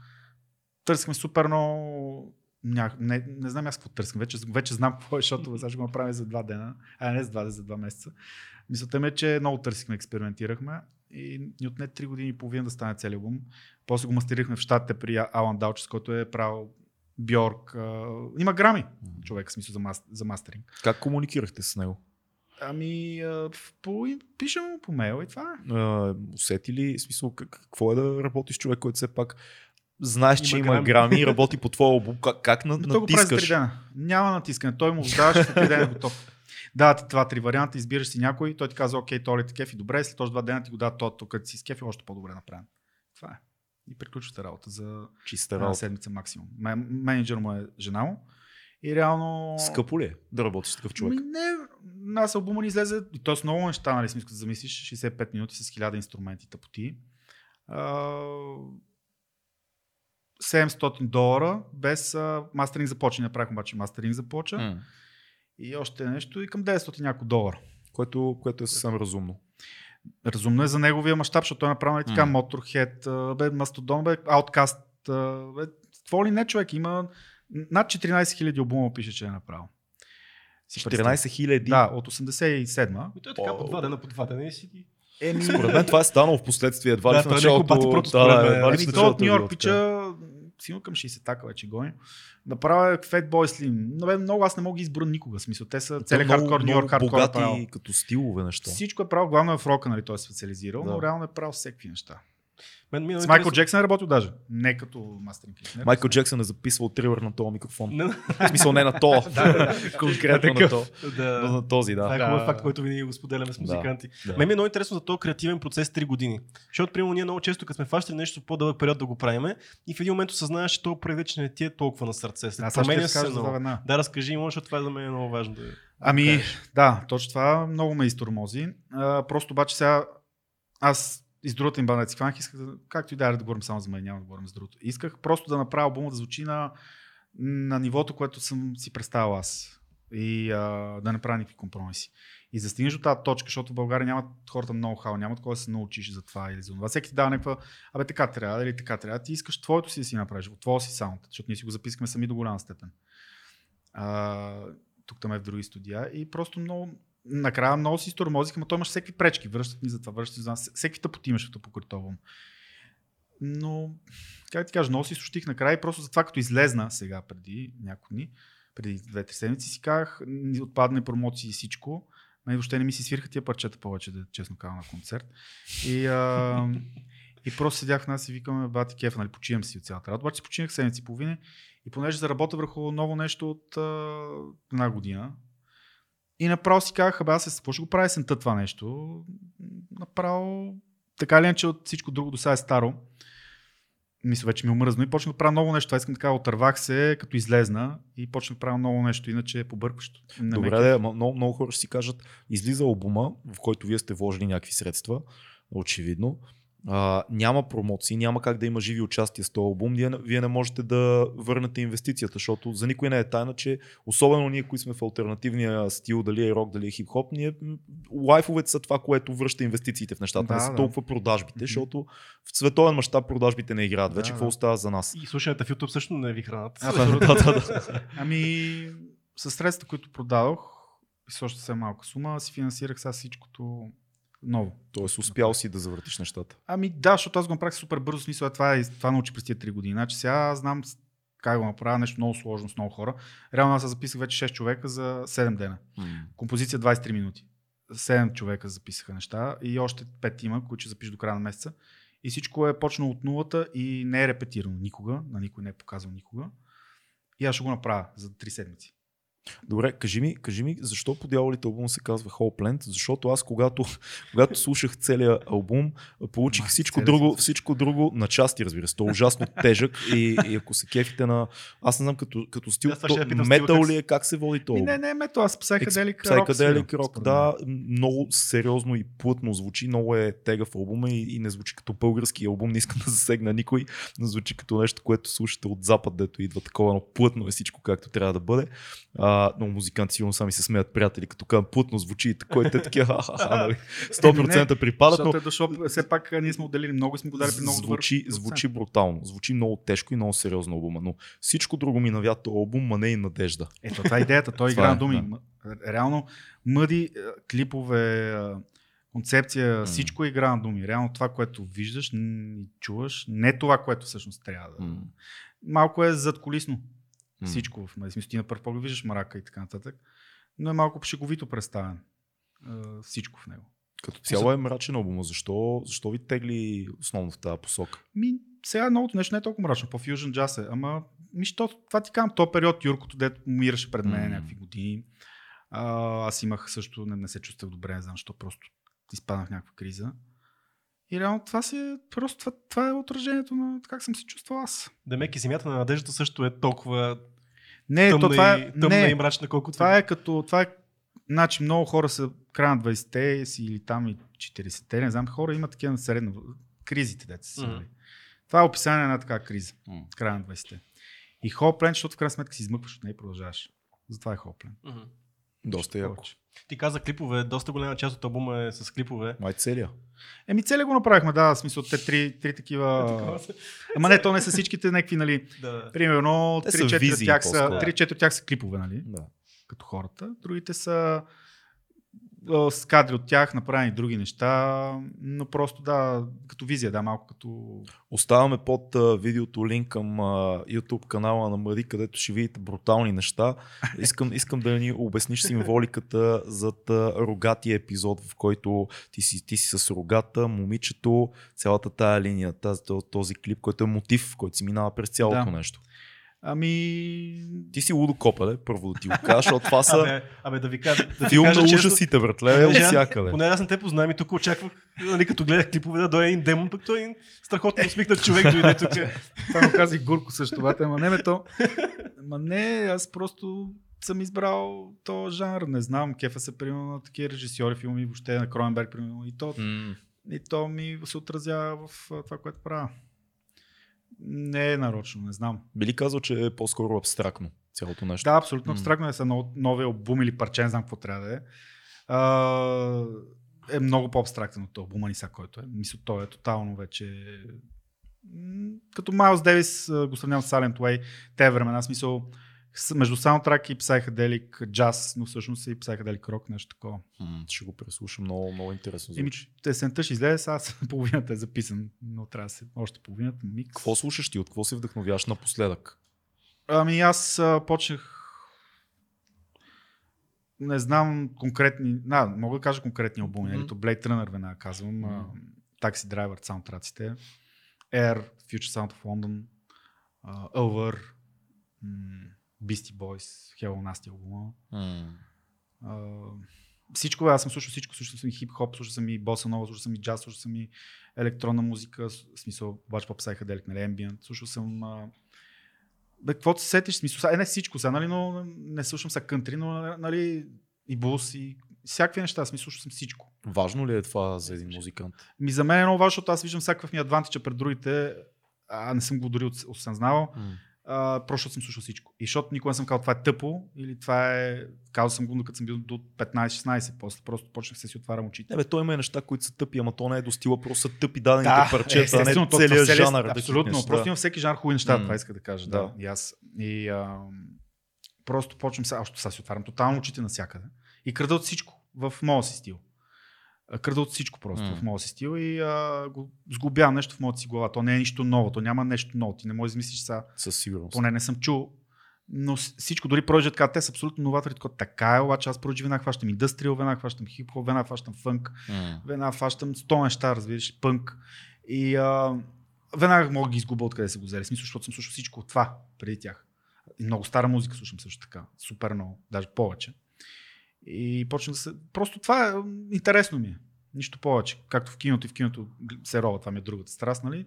[SPEAKER 2] търсихме супер много Ня... Не, не знам аз какво търсим. Вече, вече знам какво е, защото сега ще го направим за два дена. А не за два, за два месеца. Мисълта ми е, че много търсихме, експериментирахме и ни отне 3 години и половина да стане целият албум. После го мастерихме в щатите при Алан Далчес, който е правил Бьорк. А, има грами човек, в смисъл за, мас, за мастеринг.
[SPEAKER 1] Как комуникирахте с него?
[SPEAKER 2] Ами, по, пишем му по мейл и това е.
[SPEAKER 1] А, усети ли, смисъл, как, какво е да работиш човек, който все пак знаеш, че
[SPEAKER 3] Има грами.
[SPEAKER 1] грами и работи по твоя албум? Как, как на,
[SPEAKER 2] Но той го прави за 3
[SPEAKER 1] натискаш?
[SPEAKER 2] дена. Няма натискане. Той му задаваш, след 3 дена е готов. Да, ти това три варианта, избираш си някой, той ти казва, окей, то ли те кефи добре, след още два дена ти го дава то, като си с кефи, още по-добре направен. Това е. И приключвате работа за
[SPEAKER 1] Чиста работа.
[SPEAKER 2] седмица максимум. Мен- Менеджер му е жена му. И реално...
[SPEAKER 1] Скъпо ли е да работиш с такъв човек?
[SPEAKER 2] Ми, не, нас албума ни излезе, и то с много неща, нали, смисъл, като замислиш, 65 минути с 1000 инструменти тъпоти. А, 700 долара, без а, мастеринг започна. Направих обаче мастеринг започна.
[SPEAKER 1] М.
[SPEAKER 2] И още нещо и към 900 няколко долара.
[SPEAKER 1] Което, което е съвсем разумно.
[SPEAKER 2] Разумно е за неговия мащаб, защото той е направил и така
[SPEAKER 1] М.
[SPEAKER 2] Motorhead, бе, Mastodon, бе, Outcast. Бе, какво ли не човек, има над 14 000 албума пише, че е направил. Си представи.
[SPEAKER 1] 14 хиляди.
[SPEAKER 2] Да, от 87-ма.
[SPEAKER 3] И той е така по два дена, по два дена и си ги.
[SPEAKER 2] Еми,
[SPEAKER 1] Според мен това е станало в последствие. Едва ли
[SPEAKER 3] Да,
[SPEAKER 1] в
[SPEAKER 3] е
[SPEAKER 1] началото.
[SPEAKER 3] пъти прото,
[SPEAKER 1] да,
[SPEAKER 3] мен.
[SPEAKER 1] едва ли началото
[SPEAKER 2] от
[SPEAKER 1] е
[SPEAKER 2] Нью Йорк пича силно към 60 така вече гоним. Направя Fat Boy Slim. Но бе, много аз не мога да избера никога. В смисъл, те са цели хардкор, Нью Йорк хардкор.
[SPEAKER 1] Богати правил. като стилове неща.
[SPEAKER 2] Всичко е правил, главно е в рока, нали, той е специализирал,
[SPEAKER 1] Да.
[SPEAKER 2] но реално е правил всеки неща.
[SPEAKER 3] Мен ми е
[SPEAKER 2] С Майкъл Джексън е работил даже. Не като мастеринг. Не,
[SPEAKER 1] Майкъл Джексън е записвал трилър на този микрофон.
[SPEAKER 3] Не,
[SPEAKER 1] В смисъл не на то. Конкретно на то. Но
[SPEAKER 3] да.
[SPEAKER 1] на този,
[SPEAKER 3] Това
[SPEAKER 1] да.
[SPEAKER 3] е
[SPEAKER 2] Да.
[SPEAKER 3] хубав факт, който винаги го споделяме с музиканти. Мен ми е много интересно за този креативен процес 3 години. Защото, примерно, ние много често, като сме фащали нещо по-дълъг период да го правиме, и в един момент осъзнаваш, че проект вече не ти е толкова на сърце. След променя се много.
[SPEAKER 2] това.
[SPEAKER 3] Да, разкажи му, защото това за мен е много важно. Да...
[SPEAKER 2] Ами, да, точно това много ме изтормози. Просто обаче сега аз и с другата им банда си хванах, исках да, както и да да говорим само за мен, няма да говорим за другото. Исках просто да направя албума да звучи на, на нивото, което съм си представил аз. И а, да не правя никакви компромиси. И да стигнеш до тази точка, защото в България нямат хората много хау, нямат кой да се научиш за това или за това. Всеки ти дава някаква, абе така трябва, или така трябва. Ти искаш твоето си да си направиш, твоя си саунд, защото ние си го записахме сами до голяма степен. А, тук там е в други студия и просто много, накрая много си стормозиха, но той имаш всеки пречки, връщат ни за това, връщат ни за нас, всеки тъпоти имаше в покрит албум. Но, как ти кажа, много си сущих накрая и просто за това, като излезна сега преди няколко дни, преди две-три седмици, си казах, ни отпадне промоции и всичко. Мен въобще не ми си свирха тия парчета повече, да честно казвам на концерт. И, а, и просто седях нас и викаме, бати кеф, нали, почивам си от цялата работа. Обаче си починах седмици и половина и понеже заработя върху ново нещо от а, една година, и направо си казах, абе аз се какво ще го правя есента това нещо. Направо, така или иначе от всичко друго до сега е старо. Мисля, вече ми е омръзно и почнах да правя ново нещо. Това искам така, отървах се, като излезна и почнах да правя ново нещо, иначе е побъркващо. Не
[SPEAKER 1] Добре, да, много, много хора ще си кажат, излиза албума, в който вие сте вложили някакви средства, очевидно. А, няма промоции, няма как да има живи участия с този албум. Вие, вие не можете да върнете инвестицията, защото за никой не е тайна, че особено ние, които сме в альтернативния стил, дали е рок, дали е хип-хоп, ние, лайфовете са това, което връща инвестициите в нещата.
[SPEAKER 2] Да,
[SPEAKER 1] не са
[SPEAKER 2] да.
[SPEAKER 1] толкова продажбите, защото в световен мащаб продажбите не играят.
[SPEAKER 2] Да,
[SPEAKER 1] Вече какво
[SPEAKER 2] да.
[SPEAKER 1] остава за нас?
[SPEAKER 3] И слушанията в YouTube също не ви хранат.
[SPEAKER 2] Абсолютно.
[SPEAKER 1] да, да, да.
[SPEAKER 2] Ами, с средства, които продадох, и с още все малка сума, си финансирах сега всичкото ново.
[SPEAKER 1] Тоест успял си да завъртиш нещата.
[SPEAKER 2] Ами да, защото аз го направих супер бързо, смисъл това, е, това научи през тия 3 години. Значи сега знам как го направя, нещо много сложно с много хора. Реално аз записах вече 6 човека за 7 дена. Композиция 23 минути. 7 човека записаха неща и още 5 има, които ще запиша до края на месеца. И всичко е почнало от нулата и не е репетирано никога, на никой не е показал никога. И аз ще го направя за 3 седмици.
[SPEAKER 1] Добре, кажи ми, кажи ми, защо по дяволите албум се казва Hopeland? Защото аз, когато, когато слушах целият албум, получих
[SPEAKER 2] Ма,
[SPEAKER 1] всичко друго, всичко друго на части, разбира се. То е ужасно тежък и, и ако се кефите на... Аз не знам като, като стил, то,
[SPEAKER 3] питам
[SPEAKER 1] метал ли е, как се води то?
[SPEAKER 2] Не, не е мето, аз псайкаделик рок. Свирам,
[SPEAKER 1] рок, да, много сериозно и плътно звучи, много е тегав албума и, и не звучи като български албум, не искам да засегна никой, но звучи като нещо, което слушате от запад, дето идва такова, но плътно е всичко както трябва да бъде. А, но музиканти сигурно сами се смеят приятели, като казвам плътно звучи и такова, те такива, нали, 100% припадат, но
[SPEAKER 2] Защото е все пак а, ние сме отделили много и сме го дали много добър
[SPEAKER 1] звучи,
[SPEAKER 2] процент.
[SPEAKER 1] звучи брутално, звучи много тежко и много сериозно албума, но всичко друго ми навя този албум, ма не и надежда.
[SPEAKER 2] Ето, това е идеята. Той игра
[SPEAKER 1] е,
[SPEAKER 2] на думи.
[SPEAKER 1] да.
[SPEAKER 2] Реално, мъди, е, клипове, концепция,
[SPEAKER 1] М.
[SPEAKER 2] всичко е игра на думи. Реално това, което виждаш и чуваш, не това, което всъщност трябва да.
[SPEAKER 1] М.
[SPEAKER 2] Малко е задколисно. Всичко в смисъл, ти на първ поглед виждаш мрака и така нататък. Но е малко шеговито представен. е, Всичко в него.
[SPEAKER 1] Като цяло е мрачен албум. Защо, защо ви тегли основно в тази посока?
[SPEAKER 2] Ми, сега новото нещо не е толкова мрачно, по-фюжен джаз е, ама ми, що, това ти казвам, то период Юркото, дето умираше пред мен
[SPEAKER 1] М.
[SPEAKER 2] някакви години. А, аз имах също, не, не се чувствах добре, не знам, защо просто изпаднах в някаква криза. И реално това си е, просто това, това е отражението на как съм се чувствал аз.
[SPEAKER 3] Демек и земята на надеждата също е толкова
[SPEAKER 2] Не,
[SPEAKER 3] тъмна,
[SPEAKER 2] то това е,
[SPEAKER 3] и, тъмна
[SPEAKER 2] не,
[SPEAKER 3] и мрачна, колкото
[SPEAKER 2] това е като, това е, значи много хора са края на 20-те си или там и 40-те, не знам, хора имат такива на средна, кризите, деца си.
[SPEAKER 3] Мгм.
[SPEAKER 2] нали. Това е описание на една такава криза.
[SPEAKER 1] М.
[SPEAKER 2] края на 20-те. И Хоплен, защото в крайна сметка си измъкваш от нея и продължаваш. Затова е Хоплен.
[SPEAKER 3] Мгм.
[SPEAKER 1] Доста яко.
[SPEAKER 3] Ти каза клипове, доста голяма част от албума е с клипове.
[SPEAKER 1] Май целия.
[SPEAKER 2] Еми, цели го направихме, да, в смисъл, те три, три такива... Ама не, то не са всичките някакви, нали,
[SPEAKER 3] да.
[SPEAKER 2] примерно,
[SPEAKER 1] Те са
[SPEAKER 2] 3-4 от
[SPEAKER 1] визии
[SPEAKER 2] тях са,
[SPEAKER 1] по-скоро.
[SPEAKER 2] 3-4 от тях са клипове, нали,
[SPEAKER 1] Да.
[SPEAKER 2] като хората. Другите са с кадри от тях, направени други неща, но просто да, като визия, да, малко като...
[SPEAKER 1] Оставяме под а, видеото линк към а, YouTube канала на Мари, където ще видите брутални неща. Искам, искам да ни обясниш символиката зад а, рогатия епизод, в който ти си, ти си с рогата, момичето, цялата тая линия, тази, този клип, който е мотив, който си минава през цялото
[SPEAKER 2] Да.
[SPEAKER 1] нещо.
[SPEAKER 2] Ами...
[SPEAKER 1] Ти си лудо копеле, първо да ти го кажа, защото това са
[SPEAKER 3] Абе, абе, да ви кажа. Да
[SPEAKER 1] филм на ужасите, братле, е всякъде.
[SPEAKER 3] Поне аз не те познавам и тук очаквах, нали, като гледах клипове, да дойде един демон, пък той е един страхотно усмихнат човек дойде тук.
[SPEAKER 2] Това му каза Гурко също, бате, ама не ме то. Ма не, аз просто съм избрал то жанр, не знам, кефа се примерно на такива режисьори, филми, въобще на Кроненберг, примерно, и то,
[SPEAKER 1] М,
[SPEAKER 2] и то ми се отразява в това, което правя. Не е нарочно, не знам.
[SPEAKER 1] Би ли казал, че е по-скоро абстрактно цялото нещо?
[SPEAKER 2] Да, абсолютно абстрактно е са нов- нови албум или парче, не знам какво трябва да е. А, е много по-абстрактен от албума Ниса, който е. Мисля, той е тотално вече като Майлз Девис го сравнявам с Silent Way, те времена, смисъл с- между саундтрак и Psychedelic джаз, но всъщност и Psychedelic рок, нещо такова.
[SPEAKER 1] М, ще го преслушам, много, много интересно
[SPEAKER 2] Еми,
[SPEAKER 1] звучи.
[SPEAKER 2] Есента ще излезе, сега половината е записан, но трябва да се още половината микс.
[SPEAKER 1] Какво слушаш ти? От какво се вдъхновяваш напоследък?
[SPEAKER 2] Ами аз а, почнах не знам конкретни, да, мога да кажа конкретни албуми, mm-hmm. то Blade Runner веднага казвам, mm-hmm. Taxi Driver саундтраците, Air, Future Sound of London, uh, Over, м, Beastie Boys, Hello Nasty албума. А, всичко, аз съм слушал всичко, слушал съм и хип-хоп, слушал съм и боса нова, слушал съм и джаз, слушал съм и електронна музика, в смисъл, обаче по psychedelic, нали, ambient, слушал съм а... Бе, каквото се сетиш, смисъл, е, не всичко сега, нали, но не слушам са кънтри, но нали, и бус, и всякакви неща, смисъл, слушал съм всичко.
[SPEAKER 1] Важно ли е това за един музикант?
[SPEAKER 2] Ми за мен е много важно, защото аз виждам всякакъв ми адвантича пред другите, а не съм го дори ос- осъзнавал,
[SPEAKER 1] М,
[SPEAKER 2] а, просто защото съм слушал всичко. И защото никога не съм казал това е тъпо или това е... Казал съм го, докато съм бил до 15-16, после просто почнах да си отварям очите.
[SPEAKER 1] Не, бе, той има и неща, които са тъпи, ама то не е до стила, просто са тъпи дадените
[SPEAKER 2] Да,
[SPEAKER 1] парчета, а не целият жанр. да
[SPEAKER 2] Абсолютно,
[SPEAKER 1] хитнеш,
[SPEAKER 2] просто
[SPEAKER 1] да.
[SPEAKER 2] има всеки жанр хубави неща,
[SPEAKER 1] М.
[SPEAKER 2] това иска да кажа.
[SPEAKER 1] Да.
[SPEAKER 2] Да. И аз. И а, просто почвам сега, още сега си отварям тотално очите навсякъде. И крада от всичко в моя си стил. Крада от всичко просто
[SPEAKER 1] М.
[SPEAKER 2] в моя си стил и а, го сглобявам нещо в моята си глава. То не е нищо ново, то няма нещо ново. Ти не можеш да измислиш сега,
[SPEAKER 1] Със сигурност.
[SPEAKER 2] поне не съм чул. Но всичко, дори Project така, те са абсолютно новатори, така е, обаче аз Project веднага хващам индустриал, веднага хващам хип-хоп, веднага хващам фънк,
[SPEAKER 1] М,
[SPEAKER 2] веднага фащам 100 неща, разбираш, пънк. И а, веднага мога да ги изгубя откъде са го взели. Смисъл, защото съм слушал всичко от това преди тях. И много стара музика слушам също така. Супер много, даже повече. И почнах да се... Просто това е интересно ми е. Нищо повече. Както в киното и в киното се рова, това ми е другата страст, нали?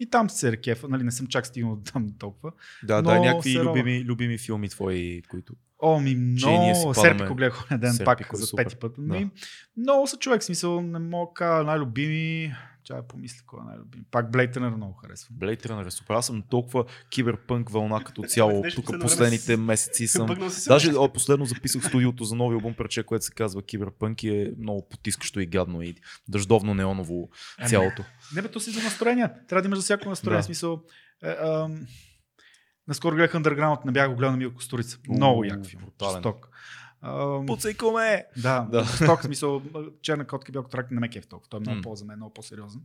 [SPEAKER 2] И там се рекефа, нали? Не съм чак стигнал там толкова.
[SPEAKER 1] Да,
[SPEAKER 2] Но
[SPEAKER 1] да, някакви любими, любими филми твои, които...
[SPEAKER 2] О, ми много. Серпико гледах онен ден
[SPEAKER 1] Серпико
[SPEAKER 2] пак за пети път.
[SPEAKER 1] Да.
[SPEAKER 2] Ми, много са човек, смисъл не мога да най-любими. Чай да помисля кой е най-любим. Пак Blade Runner много харесвам.
[SPEAKER 1] Blade Runner е супер. Аз съм толкова киберпънк вълна като цяло. Тук последните месеци съм... Даже о, последно записах студиото за нови албум парче, което се казва Киберпънк и е много потискащо и гадно и дъждовно неоново
[SPEAKER 2] Ами,
[SPEAKER 1] цялото.
[SPEAKER 2] Не бе, то си за настроение. Трябва да имаш за всяко настроение.
[SPEAKER 1] Да.
[SPEAKER 2] Смисъл, е, ам, наскоро гледах Underground, не бях го гледал на Милко Сторица.
[SPEAKER 1] У,
[SPEAKER 2] Много як филм. Жесток.
[SPEAKER 1] Пуцай коме!
[SPEAKER 2] Да,
[SPEAKER 1] Да.
[SPEAKER 2] Жесток, в смисъл, черна котка бял трак не ме кеф толкова. Той е много
[SPEAKER 1] М.
[SPEAKER 2] по за мен, много по-сериозен.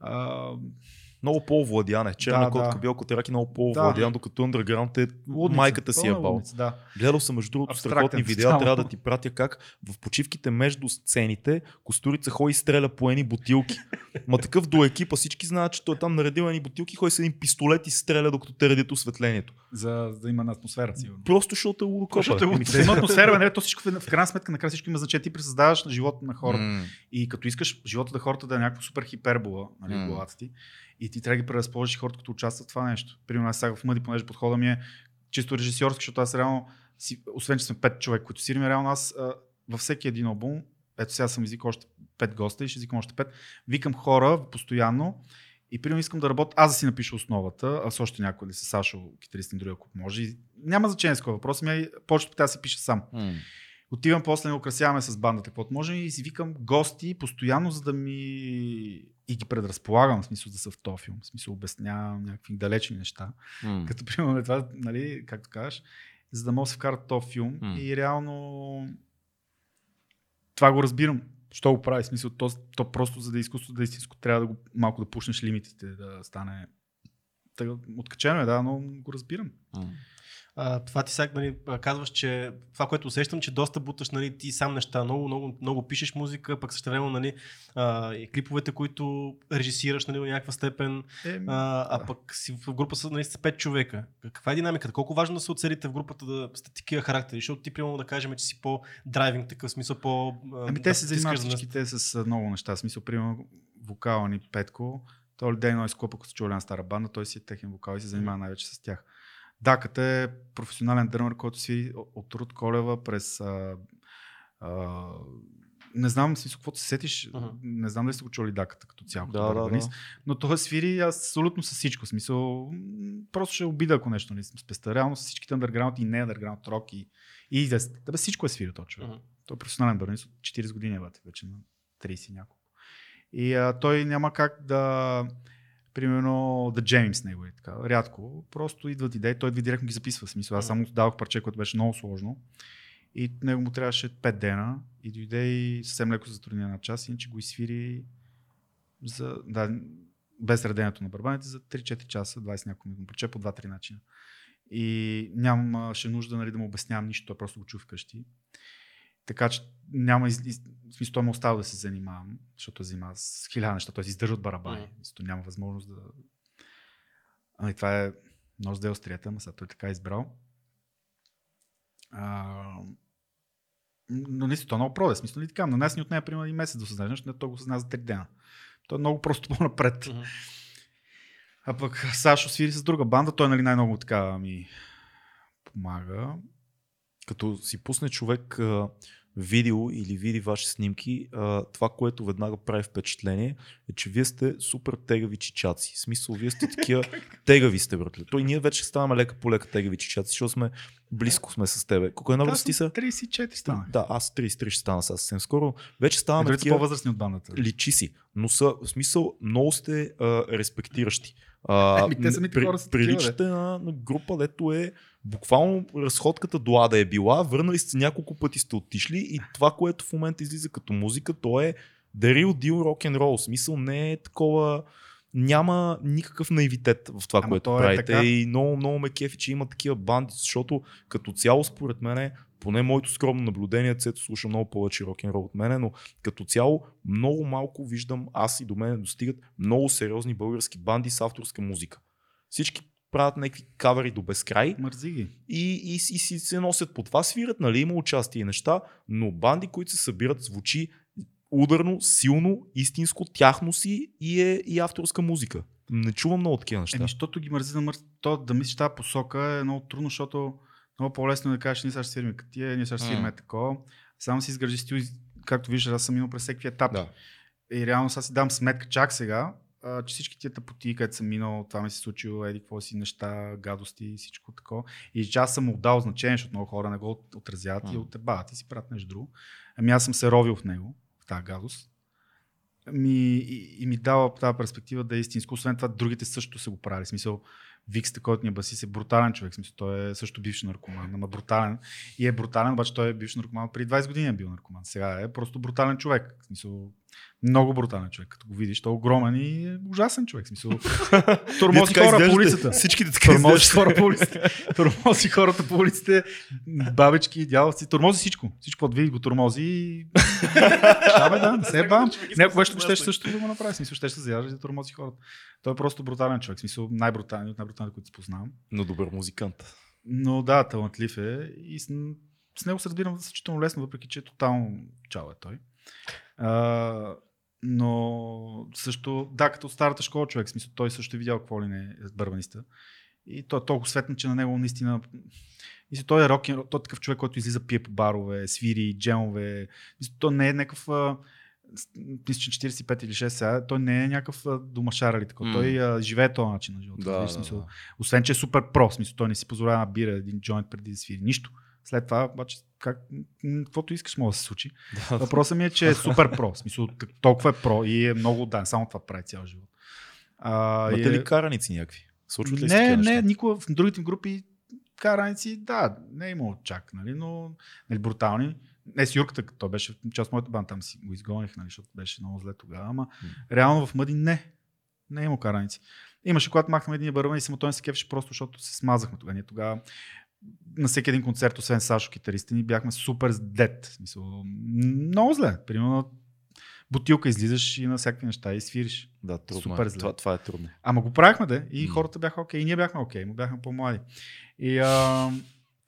[SPEAKER 2] Ам,
[SPEAKER 1] Много по-овладян е. Черна
[SPEAKER 2] Да,
[SPEAKER 1] котка,
[SPEAKER 2] да.
[SPEAKER 1] бял котирак е много по-овладян, докато Underground е
[SPEAKER 2] лудница,
[SPEAKER 1] майката си е бал.
[SPEAKER 2] лудница, Да.
[SPEAKER 1] Гледал съм между другото страхотни видеа, трябва да ти пратя как в почивките между сцените Костурица ходи и стреля по едни бутилки. Ма такъв до екипа, всички знаят, че той е там наредил едни бутилки, ходи с един пистолет и стреля, докато те редят осветлението.
[SPEAKER 2] За, за да има атмосфера, сигурно.
[SPEAKER 1] Просто защото е лудокопа.
[SPEAKER 3] Защото е
[SPEAKER 2] Ами, да има атмосфера, не, то всичко, в крайна сметка, накрая всичко има значение. Ти пресъздаваш на живота на хората.
[SPEAKER 1] М.
[SPEAKER 2] И като искаш живота на хората да е някаква супер хипербола, нали, в главата ти, и ти трябва да ги преразположиш хората, които участват в това нещо. Примерно аз сега в Мъди, понеже подхода ми е чисто режисьорски, защото аз реално, си, освен че сме пет човек, които сирим, реално аз а, във всеки един албум, ето сега съм извикал още пет госта и ще извикам още пет, викам хора постоянно и примерно искам да работя, аз да си напиша основата, а с още някой, да се Сашо, китарист и други, ако може. И Няма значение с кой въпрос, ми повечето аз си пиша сам. Отивам после, не украсяваме с бандата, каквото можем и си викам гости постоянно, за да ми и ги предразполагам, в смисъл да са в този филм, в смисъл обяснявам някакви далечни неща.
[SPEAKER 1] М.
[SPEAKER 2] Като примерно това, нали, както кажеш, за да мога да се вкарат този филм
[SPEAKER 1] М.
[SPEAKER 2] и реално това го разбирам. Що го прави? В Смисъл, то, то просто за да е изкуство, да е истинско, трябва да го, малко да пушнеш лимитите, да стане откачено е, да, но го разбирам.
[SPEAKER 3] А, това ти сега нали, казваш, че това, което усещам, че доста буташ нали, ти сам неща, много, много, много пишеш музика, пък също време нали, а, и клиповете, които режисираш нали, до някаква степен,
[SPEAKER 2] Е,
[SPEAKER 3] а, а пък си в група са нали, с 5 човека. Каква е динамиката? Колко важно да се оцелите в групата да сте такива характери? Защото ти, примерно, да кажем, че си по-драйвинг, такъв смисъл, по...
[SPEAKER 2] Ами те
[SPEAKER 3] да
[SPEAKER 2] се
[SPEAKER 3] стискаш
[SPEAKER 2] занимават всичките с много неща. Смисъл, примерно, вокала ни Петко, той е Дей Нойс Клуб, ако сте чули една стара банда, той си е техен вокал и се занимава най-вече с тях. Даката е професионален дърмър, който свири от- Руд Колева през... А, а, не знам си какво се сетиш,
[SPEAKER 3] Мгм.
[SPEAKER 2] не знам дали сте го чули Даката като цяло, като
[SPEAKER 1] Да, да, да.
[SPEAKER 2] но той свири абсолютно с всичко. Смисъл, просто ще е обида, ако нещо не съм спеста. Реално с всичките underground и не underground рок и, и да, всичко е свирил този човек.
[SPEAKER 3] Мгм.
[SPEAKER 2] Той е професионален барабанист от 40 години е бате, вече на 30 и няколко. И а, той няма как да, примерно, да джемим с него и така. Рядко. Просто идват идеи, той идва директно ги записва. В смисъл, аз само давах парче, което беше много сложно. И него му трябваше 5 дена и дойде и съвсем леко затрудни една час, иначе го изсвири за, да, без редението на барабаните за 3-4 часа, 20 няколко минути, парче по 2-3 начина. И нямаше нужда нали, да му обяснявам нищо, той просто го чу вкъщи. Така че няма, из, из, смисъл, той ме остава да се занимавам, защото занимава с хиляда неща, той се издържа от барабани. Mm. няма възможност да... Ами това е нос да е острията, ама сега той така е избрал. А, но наистина, то е много проде. Смисъл, нали така, на нас ни отнема примерно един месец да осъзнаеш, защото то го осъзна за 3 дена. То е много просто по-напред.
[SPEAKER 3] Мгм.
[SPEAKER 2] А пък Сашо свири с друга банда, той нали най-много така ми помага.
[SPEAKER 1] Като си пусне човек видео или види ваши снимки, а, това, което веднага прави впечатление, е, че вие сте супер тегави чичаци. В смисъл, вие сте такива тегави сте, братле. Той ние вече ставаме лека по лека тегави чичаци, защото сме близко сме с тебе. Колко е
[SPEAKER 2] Аз
[SPEAKER 1] ти са?
[SPEAKER 2] съм 34 стана.
[SPEAKER 1] Да, аз 33 ще стана сега съвсем скоро. Вече ставаме
[SPEAKER 2] са
[SPEAKER 1] такива
[SPEAKER 2] по-възрастни от бандата.
[SPEAKER 1] личи си, но са, в смисъл, много сте а, респектиращи. А,
[SPEAKER 2] Еми, те самите хора са такива,
[SPEAKER 1] приличате на, на група, дето е буквално разходката до Ада е била, върнали сте няколко пъти сте отишли и това, което в момента излиза като музика, то е the real deal rock and roll. Смисъл не е такова няма никакъв наивитет в това,
[SPEAKER 2] Ама
[SPEAKER 1] което
[SPEAKER 2] то е
[SPEAKER 1] правите.
[SPEAKER 2] така.
[SPEAKER 1] И много, много ме кефи, че има такива банди, защото като цяло, според мен, поне моето скромно наблюдение, Цето слуша много повече рок н рол от мене, но като цяло много малко виждам, аз и до мен достигат много сериозни български банди с авторска музика. Всички правят някакви кавери до безкрай
[SPEAKER 2] Мързи ги.
[SPEAKER 1] и, и, и си се носят по това свират, нали, има участие и неща, но банди, които се събират, звучи ударно, силно, истинско, тяхно си и е и авторска музика. Не чувам много такива неща.
[SPEAKER 2] Еми, защото ги мързи да мързи, то да мислиш тази посока е много трудно, защото много по-лесно е да кажеш, ние сега ще свирим като тия, ние сега ще свирим е такова. Само си изгражди стил, както виждаш, аз съм минал през всеки етапи.
[SPEAKER 1] Да.
[SPEAKER 2] И реално сега си дам сметка чак сега, а, че всички тия тъпоти, където съм минал, това ми се случило, еди какво си неща, гадости и всичко такова. И че аз съм му дал значение, защото много хора не го отразяват и
[SPEAKER 1] М.
[SPEAKER 2] отебават и си правят нещо друго. Ами аз съм се ровил в него, в тази гадост. Ми, и, и, ми дава тази перспектива да е истинско. Освен това, другите също са го правили. В смисъл, Викс, който ни е басист, е брутален човек. Смисъл, той е също бивш наркоман, ама брутален. И е брутален, обаче той е бивш наркоман. Преди 20 години е бил наркоман. Сега е просто брутален човек. В смисъл, много брутален човек. Като го видиш, той е огромен и е ужасен човек. В смисъл, тормози хора по улицата.
[SPEAKER 1] Всичките така
[SPEAKER 2] Тормози хора по улиците. Тормози хората по улиците, бабички, дяволци. Тормози всичко. Всичко от види го тормози и... Да, бе, да, не се бам. Някой ще ще също да го направи. Смисъл, ще се заяжда да тормози хората. Той е просто брутален човек. Смисъл, най-брутален от най-бруталните, които познавам.
[SPEAKER 1] Но добър музикант.
[SPEAKER 2] Но да, талантлив е и с, с него се разбирам значително лесно, въпреки че е тотално чал е той. А, но също, да, като старата школа човек, смисъл, той също е видял какво ли не е бърбаниста. И той е толкова светна, че на него наистина мисля, той е рок, той е такъв човек, който излиза, пие по барове, свири, джемове. Мисля, той не е някакъв мисля, че 45 или 6 сега, той не е някакъв домашар или такова.
[SPEAKER 1] М.
[SPEAKER 2] Той а, живее този начин на живота.
[SPEAKER 1] Да,
[SPEAKER 2] разбираш,
[SPEAKER 1] да, да.
[SPEAKER 2] Освен, че е супер про, смисъл, той не си позволява да бира един джойнт преди да свири. Нищо. След това, обаче, как, каквото искаш, може да се случи. Въпросът ми е, че е супер про. В смисъл, толкова е про и е много да, само това прави цял живот. А,
[SPEAKER 1] Имате
[SPEAKER 2] е-
[SPEAKER 1] ли караници някакви? Случват ли се
[SPEAKER 2] не,
[SPEAKER 1] такива
[SPEAKER 2] не, никога в другите групи караници, да, не е имало чак, нали, но нали, брутални. Не, с Юрката, той беше част от моята банда, там си го изгоних, нали, защото беше много зле тогава, ама реално в Мъди не. Не има караници. Имаше, когато махнахме един бърван и самото се кефеше просто, защото се смазахме тогава. Ние тогава на всеки един концерт, освен Сашо китаристи, ни бяхме супер дет. В Смисъл, много зле. Примерно бутилка излизаш и на всякакви неща и свириш.
[SPEAKER 1] Да, трудно
[SPEAKER 2] Супер
[SPEAKER 1] е.
[SPEAKER 2] зле.
[SPEAKER 1] Това, това е трудно.
[SPEAKER 2] Ама го правихме да и
[SPEAKER 1] М.
[SPEAKER 2] хората бяха окей, и ние бяхме окей, му бяхме по-млади. И а,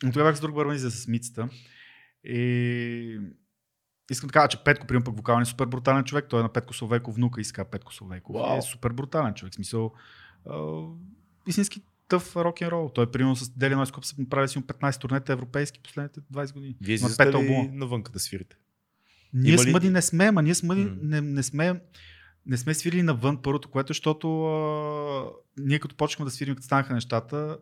[SPEAKER 2] но тогава бях с друг бърван за с мицата. И искам да кажа, че Петко, примерно пък вокален е супер брутален човек. Той е на Петко Словейков, внука иска Петко Словейков.
[SPEAKER 1] Вау.
[SPEAKER 2] Е супер брутален човек. В смисъл, а, истински тъв рок н рол. Той примерно с Дели Нойс Клуб са направили си 15 турнета европейски последните 20 години.
[SPEAKER 1] Вие излизате
[SPEAKER 2] пет албума.
[SPEAKER 1] навънка да свирите?
[SPEAKER 2] Ние с Мъди не сме, ама ние с Мъди
[SPEAKER 1] М.
[SPEAKER 2] не, не сме не сме свирили навън първото, което, защото а, ние като почнахме да свирим, като станаха нещата,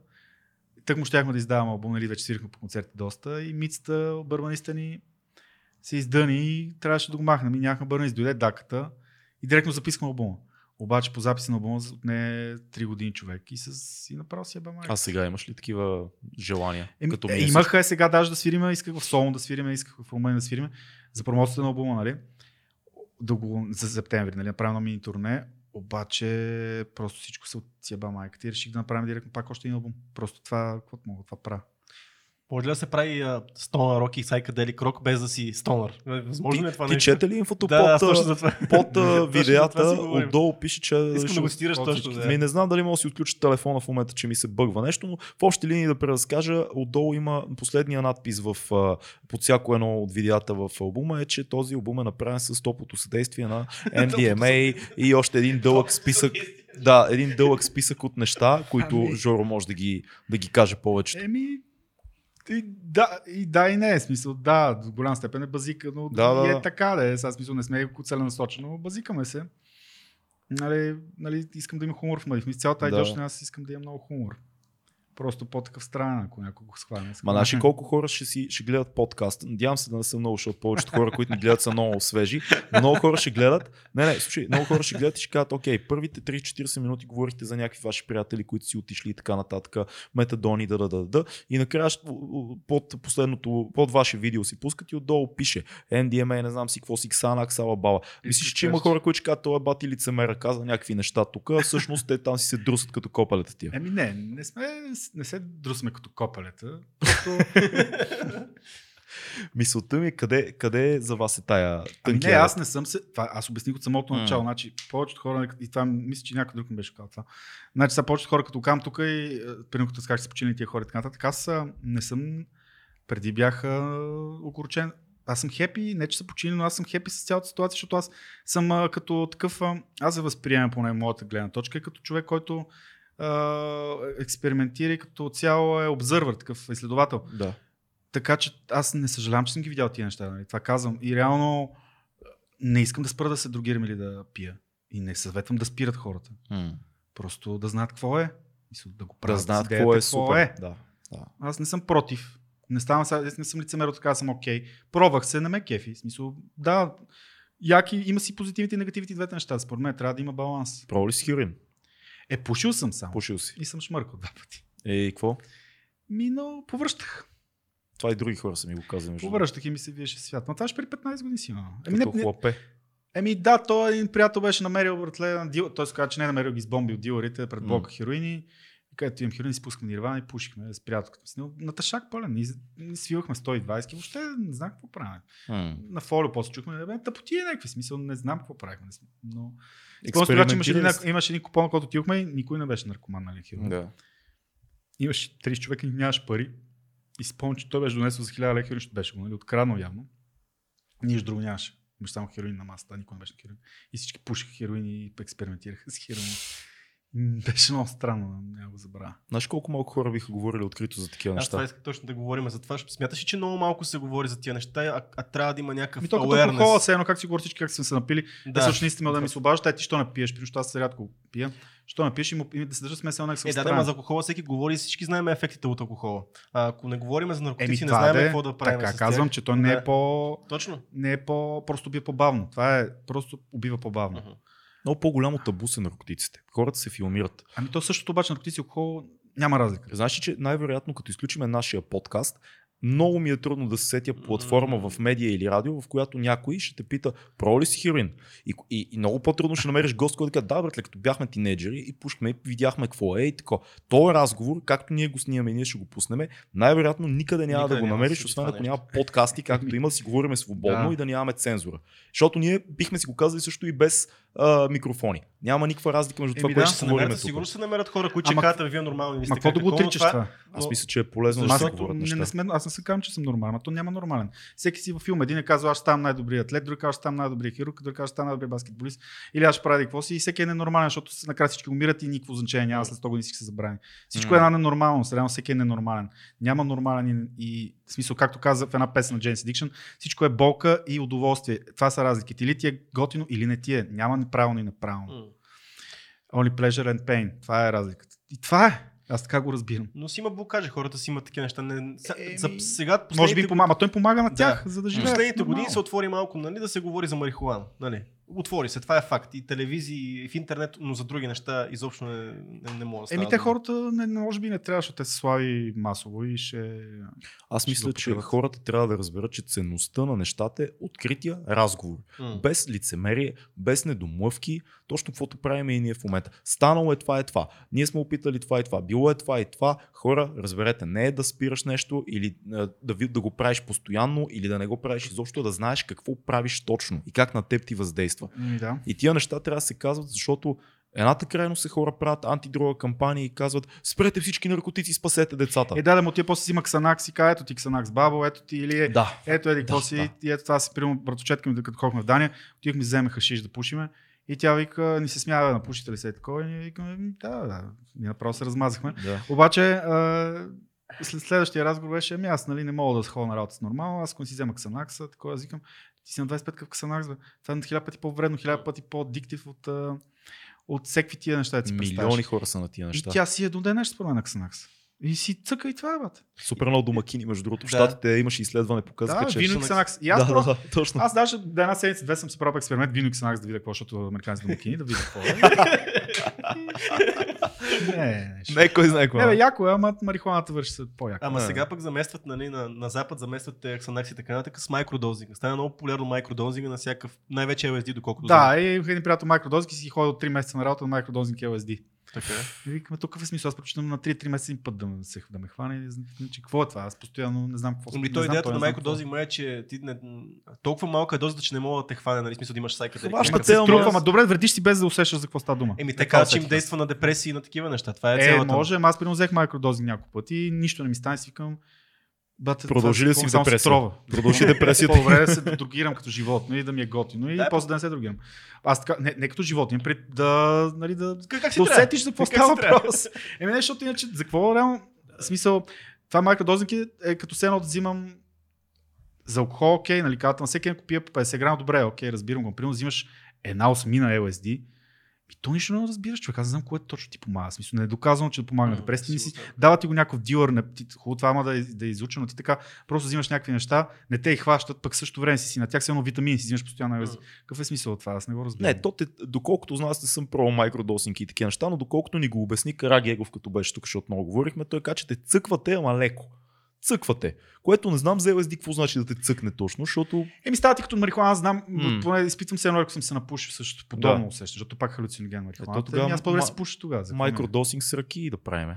[SPEAKER 2] тък му щяхме да издаваме албум, нали, вече свирихме по концерти доста и мицата, бърбаниста ни се издъни и трябваше да го махнем. И нямахме бърбанист, дойде даката и директно записахме албума. Обаче по записа на албума отне 3 години човек и, с, и направо си е бе
[SPEAKER 1] А сега имаш ли такива желания?
[SPEAKER 2] Еми,
[SPEAKER 1] като
[SPEAKER 2] е,
[SPEAKER 1] е
[SPEAKER 2] имах е сега даже да свириме, исках в Солон да свириме, исках в Румъния да свириме за промоцията на албума, нали? Да го, за септември, нали? Направим на мини турне, обаче просто всичко се отсяба майката и реших да направим директно пак още един албум. Просто това, какво мога, това правя.
[SPEAKER 3] Може ли да се прави а, стонър рок и сайкаделик рок без да си стонър? Възможно ли е това
[SPEAKER 1] ти, ти
[SPEAKER 3] нещо?
[SPEAKER 1] чете ли инфото
[SPEAKER 3] Да,
[SPEAKER 1] под,
[SPEAKER 3] точно
[SPEAKER 1] а,
[SPEAKER 3] за това.
[SPEAKER 1] под видеята? Отдолу пише, че...
[SPEAKER 3] Искам да го цитираш
[SPEAKER 2] от
[SPEAKER 3] точно. Да.
[SPEAKER 1] Ми не знам дали мога да си отключа телефона в момента, че ми се бъгва нещо, но в общи линии да преразкажа, отдолу има последния надпис в, под всяко едно от видеята в албума е, че този албум е направен с топото съдействие на MDMA и още един дълъг списък. Да, един дълъг списък от неща, които
[SPEAKER 2] Ами-
[SPEAKER 1] Жоро може да ги, да ги каже повече.
[SPEAKER 2] Еми, и да, и да, и не е смисъл. Да, до голям степен е базика, но
[SPEAKER 1] Да, да,
[SPEAKER 2] е така да е. Сега смисъл не сме целенасочено, базикаме се. Нали, нали, искам да има хумор в Мъди. В смисъл, цялата
[SPEAKER 1] Да.
[SPEAKER 2] аз искам да има много хумор. Просто по-такъв странен, ако някой го схване.
[SPEAKER 1] Ма знаеш ли колко хора ще, си, ще гледат подкаст? Надявам се да не са много, защото повечето хора, които ни гледат са много свежи. Но много хора ще гледат. Не, не, слушай, много хора ще гледат и ще кажат, окей, първите 3-40 минути говорихте за някакви ваши приятели, които си отишли и така нататък, метадони, да, да, да, да. И накрая под последното, под ваше видео си пускат и отдолу пише NDMA, не знам си какво си, Xanax, Сала Баба. Мислиш, че има хора, които ще кажат, това е бати лицемера, каза някакви неща тук, всъщност те там си се друсат като копалета тия.
[SPEAKER 2] Еми не, не, сме, не се друсме като копелета. Просто...
[SPEAKER 1] Мисълта ми, е къде, къде за вас е тая
[SPEAKER 2] Ами
[SPEAKER 1] тънкия
[SPEAKER 2] не,
[SPEAKER 1] ред?
[SPEAKER 2] аз не съм се. Това, аз обясних от самото начало. Значи, повечето хора, и това мисля, че някой друг ми беше казал това. Значи, са повечето хора, като кам тук и е, примерно като скаш са починали тия хора и така нататък, аз не съм. Преди бях а, огорчен. Аз съм хепи, не че са починали, но аз съм хепи с цялата ситуация, защото аз съм а, като такъв. А, аз се възприемам поне моята гледна точка, като човек, който експериментира и като цяло е обзървър, такъв изследовател.
[SPEAKER 1] Да.
[SPEAKER 2] Така че аз не съжалявам, че съм ги видял тия неща. Нали? Това казвам. И реално не искам да спра да се другирам или да пия. И не съветвам да спират хората.
[SPEAKER 1] М.
[SPEAKER 2] Просто да знаят какво е. Мисля, да го
[SPEAKER 1] Да
[SPEAKER 2] правят. с
[SPEAKER 1] знаят
[SPEAKER 2] идеята
[SPEAKER 1] какво е супер. Да. да.
[SPEAKER 2] Аз не съм против. Не ставам сега, не съм лицемер, така съм окей. Пробвах се, не ме кефи. В смисъл, да, яки, има си позитивните и негативните двете неща. Според мен трябва да има баланс.
[SPEAKER 1] Пробва ли си хероин?
[SPEAKER 2] Е, пушил съм само.
[SPEAKER 1] Пушил си.
[SPEAKER 2] И съм шмъркал два пъти.
[SPEAKER 1] Е, и какво?
[SPEAKER 2] Ми, но повръщах.
[SPEAKER 1] Това и други хора са ми го казали.
[SPEAKER 2] Повръщах и ми се виеше свят. Но това ще при 15 години си има.
[SPEAKER 1] другото.
[SPEAKER 2] Еми, не,
[SPEAKER 1] Като
[SPEAKER 2] не,
[SPEAKER 1] хлапе.
[SPEAKER 2] Еми да, той един приятел беше намерил братле на дил... Той се каза, че не е намерил ги сбомбил дилърите пред блока хероини. Където имам хероин, си нирвана и пушихме с приятелката си. На тъшак пълен. Свивахме 120 и въобще не знам какво правим. На фолио после чухме, бе, тъпоти е някакви смисъл, не знам какво правихме. Но... Си, обаче имаше един, имаше един купон, който отидохме и никой не беше наркоман, нали, хероин.
[SPEAKER 1] Да.
[SPEAKER 2] Имаше 30 човека и нямаш пари. И спомням, че той беше донесъл за 1000 лева хероин, беше го, нали, откраднал явно. Нищо друго нямаше. Имаше само хероин на масата, никой не беше на хероин. И всички пушиха хероин и експериментираха с хероин. Беше много странно, няма го забравя.
[SPEAKER 1] Знаеш колко малко хора биха говорили открито за такива
[SPEAKER 3] Аз това
[SPEAKER 1] неща?
[SPEAKER 3] исках точно да говорим за това. Смяташ ли, че много малко се говори за тия неща, а, а трябва да има някакъв
[SPEAKER 2] като
[SPEAKER 3] awareness?
[SPEAKER 2] алкохола, все едно как си говорят всички, как са се напили. Да. Те
[SPEAKER 3] Да.
[SPEAKER 2] също наистина да ми се обаждат, а ти що не пиеш, защото аз рядко пия. Що не пиеш и, му, и да се държа смесено на
[SPEAKER 3] Е, да, да, за алкохола всеки говори и всички знаем ефектите от алкохола. А, ако не говорим за наркотици,
[SPEAKER 2] Еми,
[SPEAKER 3] не знаем
[SPEAKER 2] да е,
[SPEAKER 3] какво да правим.
[SPEAKER 2] Така
[SPEAKER 3] с
[SPEAKER 2] казвам,
[SPEAKER 3] тях.
[SPEAKER 2] че той не
[SPEAKER 3] Да.
[SPEAKER 2] е по...
[SPEAKER 3] Точно.
[SPEAKER 2] Не е по... Просто убива по-бавно. Това е просто убива по-бавно.
[SPEAKER 3] Мгм.
[SPEAKER 1] Много по-голямо табу са наркотиците. Хората се филмират.
[SPEAKER 2] Ами то същото обаче наркотици и алкохол няма разлика.
[SPEAKER 1] Знаеш ли, че най-вероятно, като изключиме нашия подкаст, много ми е трудно да се сетя платформа в медия или радио, в която някой ще те пита, про ли си хероин? И, и, и много по-трудно ще намериш гост, който да каже, да, братле, като бяхме тинейджери и пушкаме, видяхме какво е и така. Този разговор, както ние го снимаме, ние ще го пуснем, най-вероятно никъде няма
[SPEAKER 3] Никъде
[SPEAKER 1] да го
[SPEAKER 3] няма
[SPEAKER 1] намериш, освен
[SPEAKER 3] това
[SPEAKER 1] ако няма подкасти, както има, да си говориме свободно
[SPEAKER 2] Да.
[SPEAKER 1] и да нямаме цензура. Защото ние бихме си го казали също и без а, микрофони. Няма никаква разлика между това,
[SPEAKER 2] Еми
[SPEAKER 1] което
[SPEAKER 2] да,
[SPEAKER 1] ще
[SPEAKER 3] Се
[SPEAKER 1] говорим
[SPEAKER 3] сигурно ще се намерят хора, които ще «А, вие нормални ли сте.
[SPEAKER 2] Какво да го отричаш
[SPEAKER 3] това-
[SPEAKER 2] това?
[SPEAKER 1] Аз мисля, че е полезно да се
[SPEAKER 2] не,
[SPEAKER 1] говорят
[SPEAKER 2] не,
[SPEAKER 1] неща.
[SPEAKER 2] не сме, аз не съм казвам, че съм нормален. То няма нормален. Всеки си във филм. Един е казал, аз ставам най-добрият атлет, друг казва, ще ставам най-добрият хирург, друг казва, ще ставам най-добрият баскетболист. Или аз ще правя какво си. И всеки е ненормален, защото накрая всички умират и никакво значение няма след 100 години всички се забравени. Всичко
[SPEAKER 1] М.
[SPEAKER 2] е една ненормалност. Реално всеки е ненормален. Няма нормален и, и в смисъл, както каза в една песен на James Addiction, всичко е болка и удоволствие. Това са разликите. Или ти е готино, или не ти е. Няма неправилно и неправилно.
[SPEAKER 3] М.
[SPEAKER 2] Only pleasure and pain. Това е разликата. И това е. Аз така го разбирам.
[SPEAKER 3] Но си има блокажи, хората си имат такива неща. Не,
[SPEAKER 2] Еми,
[SPEAKER 3] за сега,
[SPEAKER 2] Може би помага. Той помага на
[SPEAKER 3] Да.
[SPEAKER 2] тях, за да живеят.
[SPEAKER 3] Последните години се отвори малко, нали, да се говори за марихуана. Нали. Отвори се, това е факт. И телевизии, и в интернет, но за други неща изобщо не, не, не мога да става
[SPEAKER 2] Еми те хората не, може би не трябва, защото те са слаби масово и ще...
[SPEAKER 1] Аз
[SPEAKER 2] ще
[SPEAKER 1] мисля, че хората трябва да разберат, че ценността на нещата е открития разговор.
[SPEAKER 3] М.
[SPEAKER 1] Без лицемерие, без недомлъвки, точно каквото правим и ние в момента. Станало е това е това. Ние сме опитали това и това. Било е това и това. Хора, разберете, не е да спираш нещо или да, да го правиш постоянно или да не го правиш изобщо, да знаеш какво правиш точно и как на теб ти въздейства.
[SPEAKER 2] Да.
[SPEAKER 1] И тия неща трябва да се казват, защото едната крайност се хора правят антидрога кампании и казват спрете всички наркотици, спасете децата.
[SPEAKER 2] Е, да, да му ти после си има ксанакс и казва, ето ти ксанакс бабо, ето ти или е,
[SPEAKER 1] да.
[SPEAKER 2] ето еди
[SPEAKER 1] Да,
[SPEAKER 2] си,
[SPEAKER 1] да.
[SPEAKER 2] ето това си, примерно, братовчетка ми, като ходихме в Дания, отидохме, вземе хашиш да пушиме. И тя вика, ни се смява на пушите ли се е такова. И ние викаме, «М, да, да. Ние направо се размазахме.
[SPEAKER 1] да.
[SPEAKER 2] Обаче, а, след следващия разговор беше, ами аз нали, не мога да ходя на работа с нормално, аз ако не си взема ксанакса, такова аз викам, ти си на 25 къв ксанакс, бе. Това е хиляда пъти по-вредно, хиляда пъти по-диктив от, от всеки тия неща, да си
[SPEAKER 1] Милиони хора са на тия
[SPEAKER 2] И
[SPEAKER 1] неща.
[SPEAKER 2] тя си е до ден според мен на ксанакс. И си цъка и това бат.
[SPEAKER 1] Супер много домакини, между другото. В
[SPEAKER 3] Да.
[SPEAKER 1] Щатите имаше изследване, показаха,
[SPEAKER 2] Да,
[SPEAKER 1] че...
[SPEAKER 2] вино
[SPEAKER 3] Xanax.
[SPEAKER 2] И аз
[SPEAKER 1] да, да, да, точно.
[SPEAKER 2] аз даже да една седмица, две съм си правил експеримент, вино ксанакс да видя какво, защото американците домакини, да видя какво е. не, не,
[SPEAKER 1] Не, кой знае какво.
[SPEAKER 2] не, бе, яко е, ама марихуаната върши се по-яко.
[SPEAKER 3] Ама
[SPEAKER 1] Да.
[SPEAKER 3] сега пък заместват, нали, на, на Запад заместват те Xanax и така нататък с микродозинга. Стана много популярно микродозинга на всякакъв, най-вече LSD, доколкото знам.
[SPEAKER 2] Да, и един приятел майкродозинг си ходил 3 месеца на работа на майкродозинг LSD.
[SPEAKER 3] Така. е.
[SPEAKER 2] И викаме, тук какъв е смисъл? Аз предпочитам на 3-3 месеца път да ме, се, да ме хване. Значи, какво е това? Аз постоянно не знам какво
[SPEAKER 3] Ами
[SPEAKER 2] не
[SPEAKER 3] то
[SPEAKER 2] знам,
[SPEAKER 3] идеята
[SPEAKER 2] той
[SPEAKER 3] на
[SPEAKER 2] не знам какво.
[SPEAKER 3] микродозинга е, че ти не, толкова малка е дозата, че не мога да те хване, нали, в смисъл да имаш сайка.
[SPEAKER 1] Хваща
[SPEAKER 2] ама струва,
[SPEAKER 1] аз-
[SPEAKER 2] ама добре, вредиш си без да усещаш за какво става дума.
[SPEAKER 3] Еми,
[SPEAKER 2] Така
[SPEAKER 3] че им действа на депресии и на такива неща. Това е
[SPEAKER 2] Е,
[SPEAKER 3] цялата.
[SPEAKER 2] може, аз примерно взех майкродозинг няколко пъти и нищо не ми стане, си викам, Бате,
[SPEAKER 1] Продължи да си в депресия. Продължи депресията.
[SPEAKER 2] По-добре да се другирам като животно и да ми е готино и
[SPEAKER 3] Да,
[SPEAKER 2] после да не се другирам. Аз така, не, не като животно, пред да, нали, да,
[SPEAKER 3] Как, как си
[SPEAKER 2] да усетиш за какво
[SPEAKER 3] Как
[SPEAKER 2] става въпрос. Еми не, защото иначе, за какво реално, смисъл, това майкродозинг е, е като се едно да взимам за алкохол, окей, нали, казват, на всеки ако пие по 50 грама, добре, окей, разбирам го. Примерно взимаш една осмина LSD, и то нищо не разбираш, човек. Аз не знам кое точно ти помага. Смисъл, не е доказано, че да помага на
[SPEAKER 3] М,
[SPEAKER 2] депресията. Ни си,
[SPEAKER 3] сигурно.
[SPEAKER 2] дава ти го някакъв дилър, не, ти, хубаво това ама да, е- да е изучено, ти така просто взимаш някакви неща, не те и хващат, пък в същото време си си на тях, само витамини си взимаш постоянно. LSD. Какъв е смисъл от това? Аз не го разбирам.
[SPEAKER 1] Не, то те, доколкото знам, аз не съм про майкродосинг и такива неща, но доколкото ни го обясни Караги Егов, като беше тук, защото много говорихме, той каза, че те цъквате, ама леко. Цъквате. Което не знам за LSD какво значи да те цъкне точно, защото
[SPEAKER 2] Еми става ти като марихуана, аз знам,
[SPEAKER 1] М.
[SPEAKER 2] поне изпитвам се едно, ако съм се напушил също. Подобно
[SPEAKER 1] Да.
[SPEAKER 2] усеща, защото пак халюциноген марихуана.
[SPEAKER 1] Ето тогава
[SPEAKER 2] аз по-добре
[SPEAKER 1] ма-
[SPEAKER 2] си пуша тогава.
[SPEAKER 1] майкродосинг с ръки да правиме.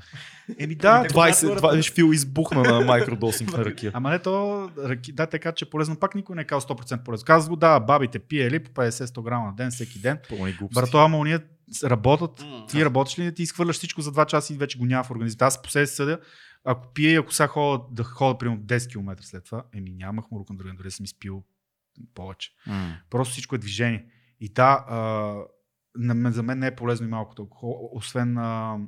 [SPEAKER 2] Еми да,
[SPEAKER 3] Те го
[SPEAKER 1] 20,
[SPEAKER 3] правят
[SPEAKER 1] 20 фил избухна на майкродосинг на ръки.
[SPEAKER 2] Ама не то, ръки, да, така че е полезно. Пак никой не е казал 100% полезно. Казва го, да, бабите пиели по 50-100 грама на ден, всеки ден. Брато, ама уния работят,
[SPEAKER 3] М.
[SPEAKER 2] ти работиш ли, ти изхвърляш всичко за 2 часа и вече го няма в организацията. Аз по себе си съдя, ако пия и ако сега ходя да ходя примерно 10 км след това, еми нямах другия, дори съм изпил повече.
[SPEAKER 1] М.
[SPEAKER 2] Просто всичко е движение. И да, а, на, за мен не е полезно и малкото алкохол, освен а,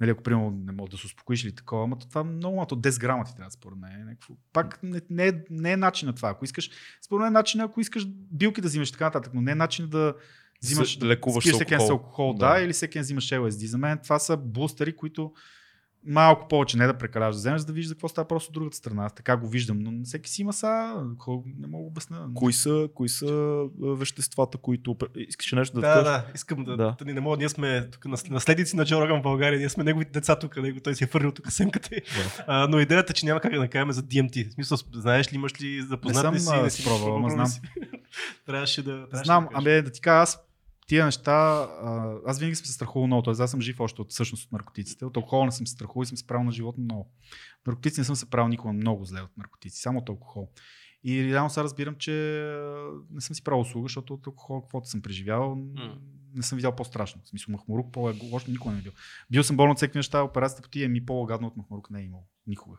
[SPEAKER 2] нали, ако примерно не можеш да се успокоиш или такова, ама то това много малко, 10 грама ти трябва според мен. Някакво. Пак не, не, е, не е начин на това. Ако искаш, според мен е начин, ако искаш билки да взимаш така нататък, но не е начин да взимаш,
[SPEAKER 1] да лекуваш
[SPEAKER 2] спиеш
[SPEAKER 1] с
[SPEAKER 2] ден с
[SPEAKER 1] алкохол.
[SPEAKER 2] алкохол, да.
[SPEAKER 1] Да.
[SPEAKER 2] или всеки ден взимаш LSD. За мен това са бустери, които малко повече, не да прекаляваш да вземеш, за да виждаш за какво става просто от другата страна. Аз така го виждам, но всеки си има са, не мога да обясня.
[SPEAKER 1] Кои са, кои са веществата, които... Искаш нещо да,
[SPEAKER 3] Да,
[SPEAKER 1] кажеш?
[SPEAKER 3] да, искам да.
[SPEAKER 1] Да.
[SPEAKER 3] да. Не мога, ние сме тук нас- наследници на Джо Роган в България, ние сме неговите деца тук, него той си е фърлил тук семката. й. А, но идеята е, че няма как да накараме за DMT. В смисъл, знаеш ли, имаш ли запознат
[SPEAKER 2] съм,
[SPEAKER 3] ли си, не
[SPEAKER 2] ама
[SPEAKER 3] пробвал
[SPEAKER 2] знам.
[SPEAKER 3] трябваше да. трябваше
[SPEAKER 2] Знам,
[SPEAKER 3] да
[SPEAKER 2] абе да ти кажа, аз тия неща, аз винаги съм се страхувал много, т.е. аз съм жив още от всъщност от наркотиците. От алкохола не съм се страхувал и съм се правил на живота много. Наркотици не съм се правил никога много зле от наркотици, само от алкохол. И реално сега разбирам, че не съм си правил услуга, защото от алкохол, каквото съм преживял,
[SPEAKER 3] М.
[SPEAKER 2] не съм видял по-страшно. В смисъл махмурук, по още никога не е бил. Бил съм болен от всеки неща, операцията по тия ми по-гадно от махмурук не е имал. Никога.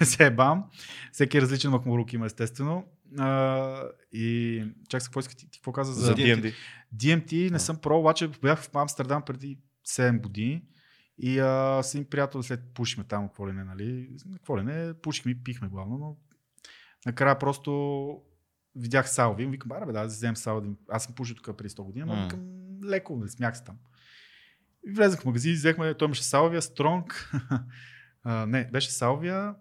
[SPEAKER 2] Не се е бам. Всеки различен махмурук има естествено. А, и чак се, какво искаш ти, ти какво каза за,
[SPEAKER 1] За DMD.
[SPEAKER 2] DMT не съм пробвал, обаче бях в Амстердам преди 7 години и а, с един приятел след пушихме там, какво ли не, нали? Какво ли не, пушихме и пихме главно, но накрая просто видях салви, викам, аре бе, да, да вземем салви. Аз съм пушил тук преди 100 години, но викам, леко, нали, смях се там. И влезах в магазин, взехме, той имаше салвия, Стронг, а, не, беше салвия,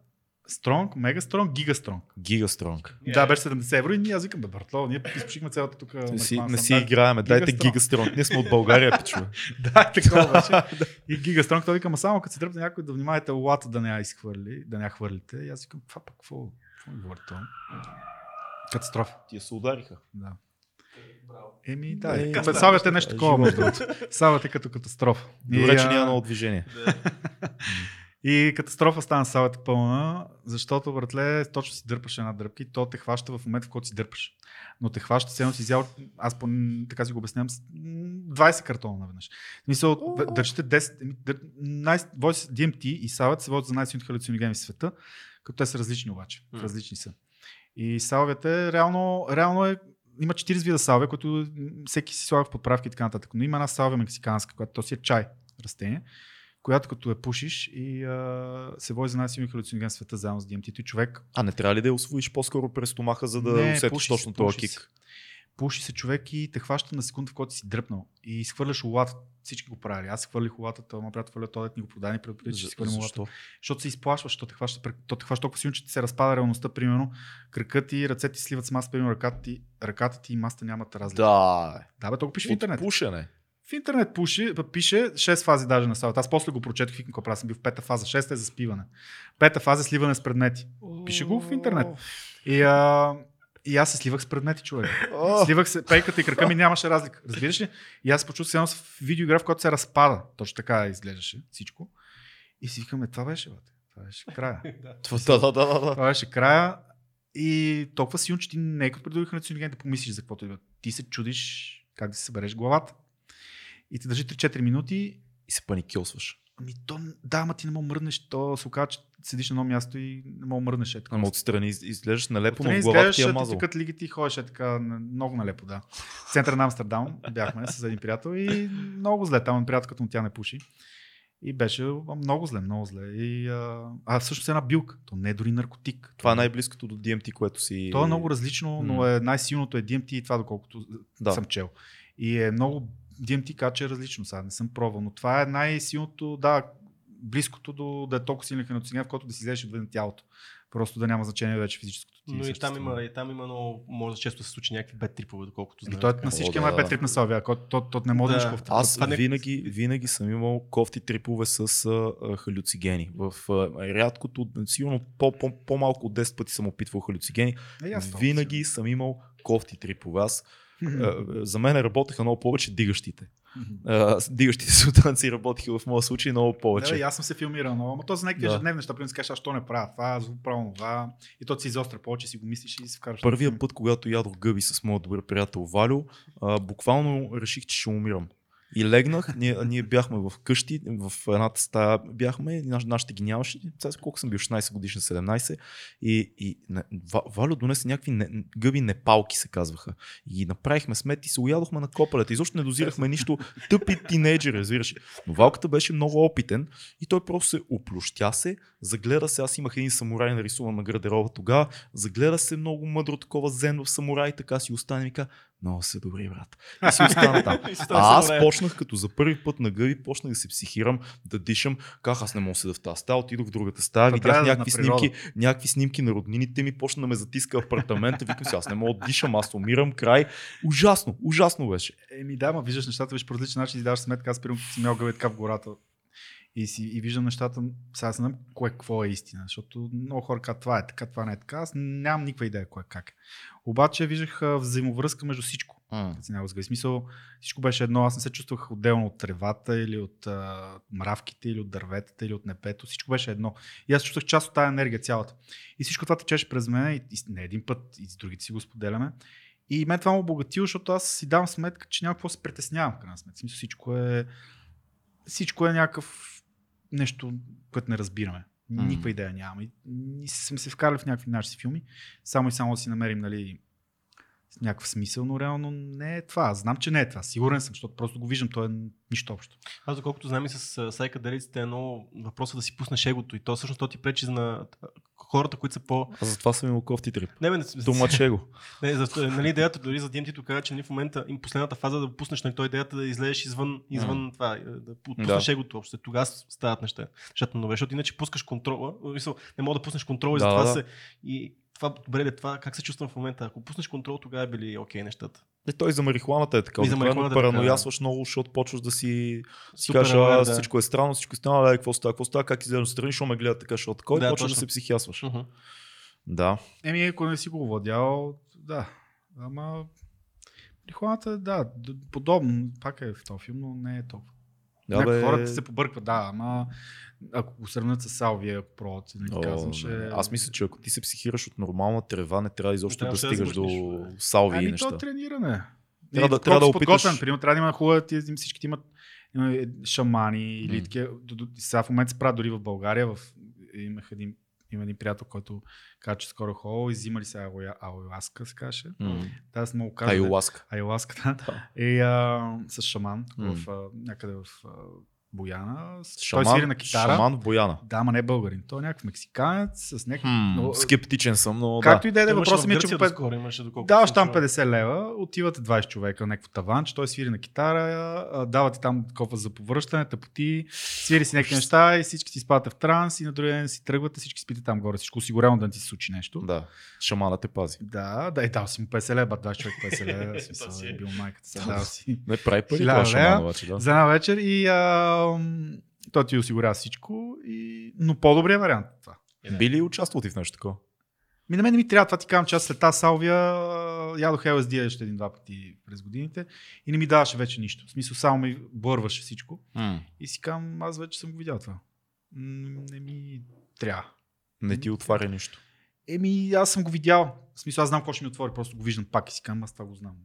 [SPEAKER 2] Стронг, Мега Стронг, Гига Стронг.
[SPEAKER 1] Гигастронг.
[SPEAKER 3] Е.
[SPEAKER 2] Да, беше 70 евро и ние аз викам, бе, братло, ние изпушихме цялата тук.
[SPEAKER 1] Не си, не си играеме, дайте
[SPEAKER 2] Гигастронг.
[SPEAKER 1] Гигастронг. Ние сме от България, пичове.
[SPEAKER 2] Да, такова беше. И Гигастронг, той вика, ма само като се дръпне някой да внимавате лата да не я изхвърли, да не я хвърлите. И аз викам, това пък какво? Какво ми говори това? Катастрофа.
[SPEAKER 1] Тия се удариха.
[SPEAKER 2] Да. Еми, да.
[SPEAKER 1] Е,
[SPEAKER 2] Е. Савят е нещо такова, между другото. Савят е като катастрофа.
[SPEAKER 1] Добре, че няма много движение.
[SPEAKER 2] И катастрофа стана салата пълна, защото, братле, точно си дърпаш една дърпка и то те хваща в момента, в който си дърпаш. Но те хваща, все едно си взял, аз по, така си го обяснявам, с, м, 20 картона наведнъж.
[SPEAKER 1] О.
[SPEAKER 2] д- държите 10, еми, дър, най, DMT и Салът се водят за най-силните халюциногени в света, като те са различни обаче.
[SPEAKER 3] М.
[SPEAKER 2] Различни са. И салвията реално, реално е, има 40 вида салвия, които всеки си слага в подправки и така нататък. Но има една салвия мексиканска, която то си е чай растение, която като я пушиш и а, се води за най-силния халюциноген в света заедно с DMT. И човек
[SPEAKER 1] А не трябва ли да я освоиш по-скоро през стомаха, за да
[SPEAKER 2] Не,
[SPEAKER 1] усетиш точно този
[SPEAKER 2] пуши се.
[SPEAKER 1] кик?
[SPEAKER 2] пуши се човек и те хваща на секунда, в който си дръпнал. И изхвърляш улата. Всички го правили. Аз хвърлих улата, той ма приятел хвърля, той ни го продаде, предупреди, че си хвърлим.
[SPEAKER 1] Защо?
[SPEAKER 2] Защото се изплашваш, защото те хваща, то те хваща толкова силно, че ти се разпада реалността, примерно. Кракът ти, ръцете ти сливат с маста, примерно ръката ти, ръката ти и маста нямат разлика.
[SPEAKER 1] Да,
[SPEAKER 2] да бе, толкова пише в интернет.
[SPEAKER 1] пушене.
[SPEAKER 2] В интернет пуши, пише 6 фази даже на салата. Аз после го прочетох, викам, какво правя, съм бил в пета фаза. Шеста е за спиване. Пета фаза е сливане с предмети. Пише го в интернет. И, а, и аз се сливах с предмети, човек. Сливах се, пейката и крака ми нямаше разлика. Разбираш ли? И аз се почувствах се едно в видеоигра, в която се разпада. Точно така изглеждаше всичко. И си викаме, това беше, бе. Това беше края.
[SPEAKER 1] Това- Да, да, да, да.
[SPEAKER 2] Това беше края. И толкова силно, че ти не е като преди халюциноген да помислиш за каквото и да. Ти се чудиш как да си събереш главата. И те държи 3-4 минути.
[SPEAKER 1] И се паникьосваш.
[SPEAKER 2] Ами то, да, ама ти не мога мръднеш. То се оказа, че седиш на едно място и не мога мръднеш. Е, така.
[SPEAKER 1] Ама отстрани из- изглеждаш налепо, но
[SPEAKER 2] Отстрани
[SPEAKER 1] главата ти е
[SPEAKER 2] ти
[SPEAKER 1] мазал.
[SPEAKER 2] текат лигите и ходиш е така много налепо, да. В центъра на Амстердам бяхме с един приятел и много зле. Там приятел, като му тя не пуши. И беше много зле, много зле. И, а, а всъщност е една билка. То не е дори наркотик.
[SPEAKER 1] Това е най-близкото до DMT, което си...
[SPEAKER 2] То е много различно, но е най-силното е DMT и това, доколкото
[SPEAKER 1] Да.
[SPEAKER 2] съм чел. И е много DMT каче е различно, сега не съм пробвал, но това е най-силното, да, близкото до да е толкова силен халюциноген, в който да си излезеш отвън тялото. Просто да няма значение вече физическото ти
[SPEAKER 3] Но и там има, и там има много, може често се случи някакви бед трипове, доколкото
[SPEAKER 2] Еми,
[SPEAKER 3] знам.
[SPEAKER 2] той
[SPEAKER 3] така.
[SPEAKER 2] на всички има
[SPEAKER 1] да.
[SPEAKER 2] пет трип на Салвия, който то, то, не може да,
[SPEAKER 3] Да.
[SPEAKER 2] да. да
[SPEAKER 1] Аз
[SPEAKER 3] Това не-
[SPEAKER 1] винаги, винаги съм имал кофти трипове с а, а, халюцигени. В а, рядкото, сигурно по, по, по-малко от 10 пъти съм опитвал халюцигени.
[SPEAKER 2] Е,
[SPEAKER 1] Винаги съм имал кофти трипове. Аз, а, за мен работеха много повече дигащите. С- дигащите субстанции работиха в моя случай много
[SPEAKER 2] Да,
[SPEAKER 1] повече.
[SPEAKER 2] и аз съм се филмирал, но, но то за някакви
[SPEAKER 1] Да.
[SPEAKER 2] ежедневни неща, примерно си кажеш, аз що не правя това, аз го правя това, и то се изостря повече, си го мислиш и си вкараш.
[SPEAKER 1] Първия път, когато ядох гъби с моят добър приятел Валю, а, буквално реших, че ще умирам. И легнах, ние, ние бяхме в къщи, в едната стая бяхме, наш, нашите ги нямаше, сега колко съм бил, 16 годишен, 17, и, и не, Ва- Валю донесе някакви не, гъби непалки, се казваха. И направихме смет и се уядохме на копалета. Изобщо не дозирахме нищо. Тъпи тинейджери, разбираш. Но Валката беше много опитен и той просто се оплющя се, загледа се, аз имах един самурай нарисуван на гардероба тогава, загледа се много мъдро такова зен в самурай, така си остане и ми много се добри, брат. И си остана там.
[SPEAKER 3] И си
[SPEAKER 1] А аз почнах като за първи път на гъби, почнах да се психирам, да дишам. Как аз не мога да седа в тази стая, отидох в другата стая,
[SPEAKER 2] Та
[SPEAKER 1] видях някакви снимки, някакви снимки на роднините ми, почна да ме затиска апартамента, викам си, аз не мога да дишам, аз умирам, край. Ужасно, ужасно беше.
[SPEAKER 2] Еми да, ма виждаш нещата виж по различен начин, си даваш сметка, аз примерно съм мял гъбе така в гората и, си, и виждам нещата, сега знам кое какво е истина, защото много хора казват това е така, това не е така, аз нямам никаква идея кое как е. Обаче виждах взаимовръзка между всичко. В смисъл, всичко беше едно, аз не се чувствах отделно от тревата или от а, мравките, или от дърветата, или от небето, всичко беше едно. И аз чувствах част от тази енергия цялата. И всичко това течеше през мен и, и не един път, и с другите си го споделяме. И мен това ме обогатило, защото аз си давам сметка, че няма какво се притеснявам в крайна сметка. Смисъл, всичко е, всичко е някакъв нещо, което не разбираме. Никаква идея нямаме. И, и сме се вкарали в някакви наши филми, само и само да си намерим нали, с някакъв смисъл, но реално не е това. Знам, че не е това. Сигурен съм, защото просто го виждам, то е нищо общо.
[SPEAKER 3] Аз доколкото знам и с а, сайкаделиците е едно въпроса да си пуснеш егото и то всъщност то ти пречи на а, хората, които са по...
[SPEAKER 1] Аз затова съм имал кофти трип.
[SPEAKER 3] Не, бе, не,
[SPEAKER 1] Тумаче го.
[SPEAKER 3] не, за, нали, идеята дори за DMT каза, че нали, в момента им последната фаза да пуснеш, нали, той идеята да излезеш извън, извън това, е, да пу- пуснеш
[SPEAKER 1] Да.
[SPEAKER 3] егото общо. Тогава стават неща. Защото, но, защото иначе пускаш контрола, не мога да пуснеш контрола и
[SPEAKER 1] Да,
[SPEAKER 3] затова
[SPEAKER 1] да.
[SPEAKER 3] се... И това, добре, ли, това, как се чувствам в момента? Ако пуснеш контрол, тогава е били окей нещата.
[SPEAKER 1] Не, той за марихуаната е така.
[SPEAKER 3] И за марихуаната е така,
[SPEAKER 1] параноясваш много, защото почваш да си, си кажеш,
[SPEAKER 3] да.
[SPEAKER 1] всичко е странно, всичко е странно, какво става, какво става, как изглеждам страни, що ме гледа така, защото такова,
[SPEAKER 3] Да,
[SPEAKER 1] и почваш да се психиасваш.
[SPEAKER 3] Мгм.
[SPEAKER 1] Да.
[SPEAKER 2] Еми, ако не си го овладял, да. Ама Рихуаната, да, подобно, пак е в този филм, но не е толкова.
[SPEAKER 1] Да, бе,
[SPEAKER 2] хората се побъркват, да, ама ако го сравнят с Салвия, ако пробват, нали,
[SPEAKER 1] О,
[SPEAKER 2] казвам, ще...
[SPEAKER 1] Аз мисля, че ако ти се психираш от нормална трева, не трябва изобщо
[SPEAKER 3] трябва
[SPEAKER 1] да
[SPEAKER 3] да
[SPEAKER 1] стигаш до
[SPEAKER 3] размъсниш.
[SPEAKER 1] салви и
[SPEAKER 2] Ами
[SPEAKER 1] неща.
[SPEAKER 2] то е трениране.
[SPEAKER 1] Трябва да- трябва да опиташ-
[SPEAKER 2] Примерно, трябва да има хубава, ти, всички имат има е, шамани или такива. Сега в момента се правят дори в България. В, имах един, има един приятел, който каза, че скоро е ходил и взимали сега Ауеласка, се каже. Да, казах.
[SPEAKER 1] Айласка.
[SPEAKER 2] Айласката.
[SPEAKER 1] Да.
[SPEAKER 2] И а, с шаман
[SPEAKER 1] М.
[SPEAKER 2] в, а, някъде в а, Бояна.
[SPEAKER 1] Шаман,
[SPEAKER 2] Той свири на китара.
[SPEAKER 1] шаман в Бояна.
[SPEAKER 2] Да, ама не е българин. Той е някакъв мексиканец с някакъв...
[SPEAKER 1] Хм,
[SPEAKER 2] но-
[SPEAKER 1] скептичен съм, но
[SPEAKER 2] Както
[SPEAKER 1] да.
[SPEAKER 2] и да е, въпросът ми е, че по
[SPEAKER 3] доскоро имаше, доколкото
[SPEAKER 2] Даваш
[SPEAKER 3] съм
[SPEAKER 2] там
[SPEAKER 3] чувал.
[SPEAKER 2] 50 лева, отивате 20 човека на някакво таванче, той свири на китара, а, давате там кофа за повръщане, тъпоти, свири си някакви неща и всички си спадате в транс и на другия ден си тръгвате, всички спите там горе, всичко осигурявано да не ти се случи нещо.
[SPEAKER 1] Да, шамана те пази.
[SPEAKER 2] Да, да, и дал си му 50 лева, 20 човек 50 лева,
[SPEAKER 3] си е.
[SPEAKER 2] е бил майката си, дал си.
[SPEAKER 1] Не прави пари това шаман, обаче, да.
[SPEAKER 2] За една вечер и а, той ти осигурява всичко, и... но по-добрият вариант е това.
[SPEAKER 1] Би ли участвал ти в нещо такова?
[SPEAKER 2] Ми на мен не ми трябва, това ти казвам, че аз след тази салвия ядох LSD още един-два пъти през годините и не ми даваше вече нищо. В смисъл само ми бърваше всичко и си казвам, аз вече съм го видял това. Не ми трябва.
[SPEAKER 1] Не ти отваря нищо.
[SPEAKER 2] Еми, аз съм го видял. В смисъл, аз знам какво ще ми отвори, просто го виждам пак и си казвам, аз това го знам.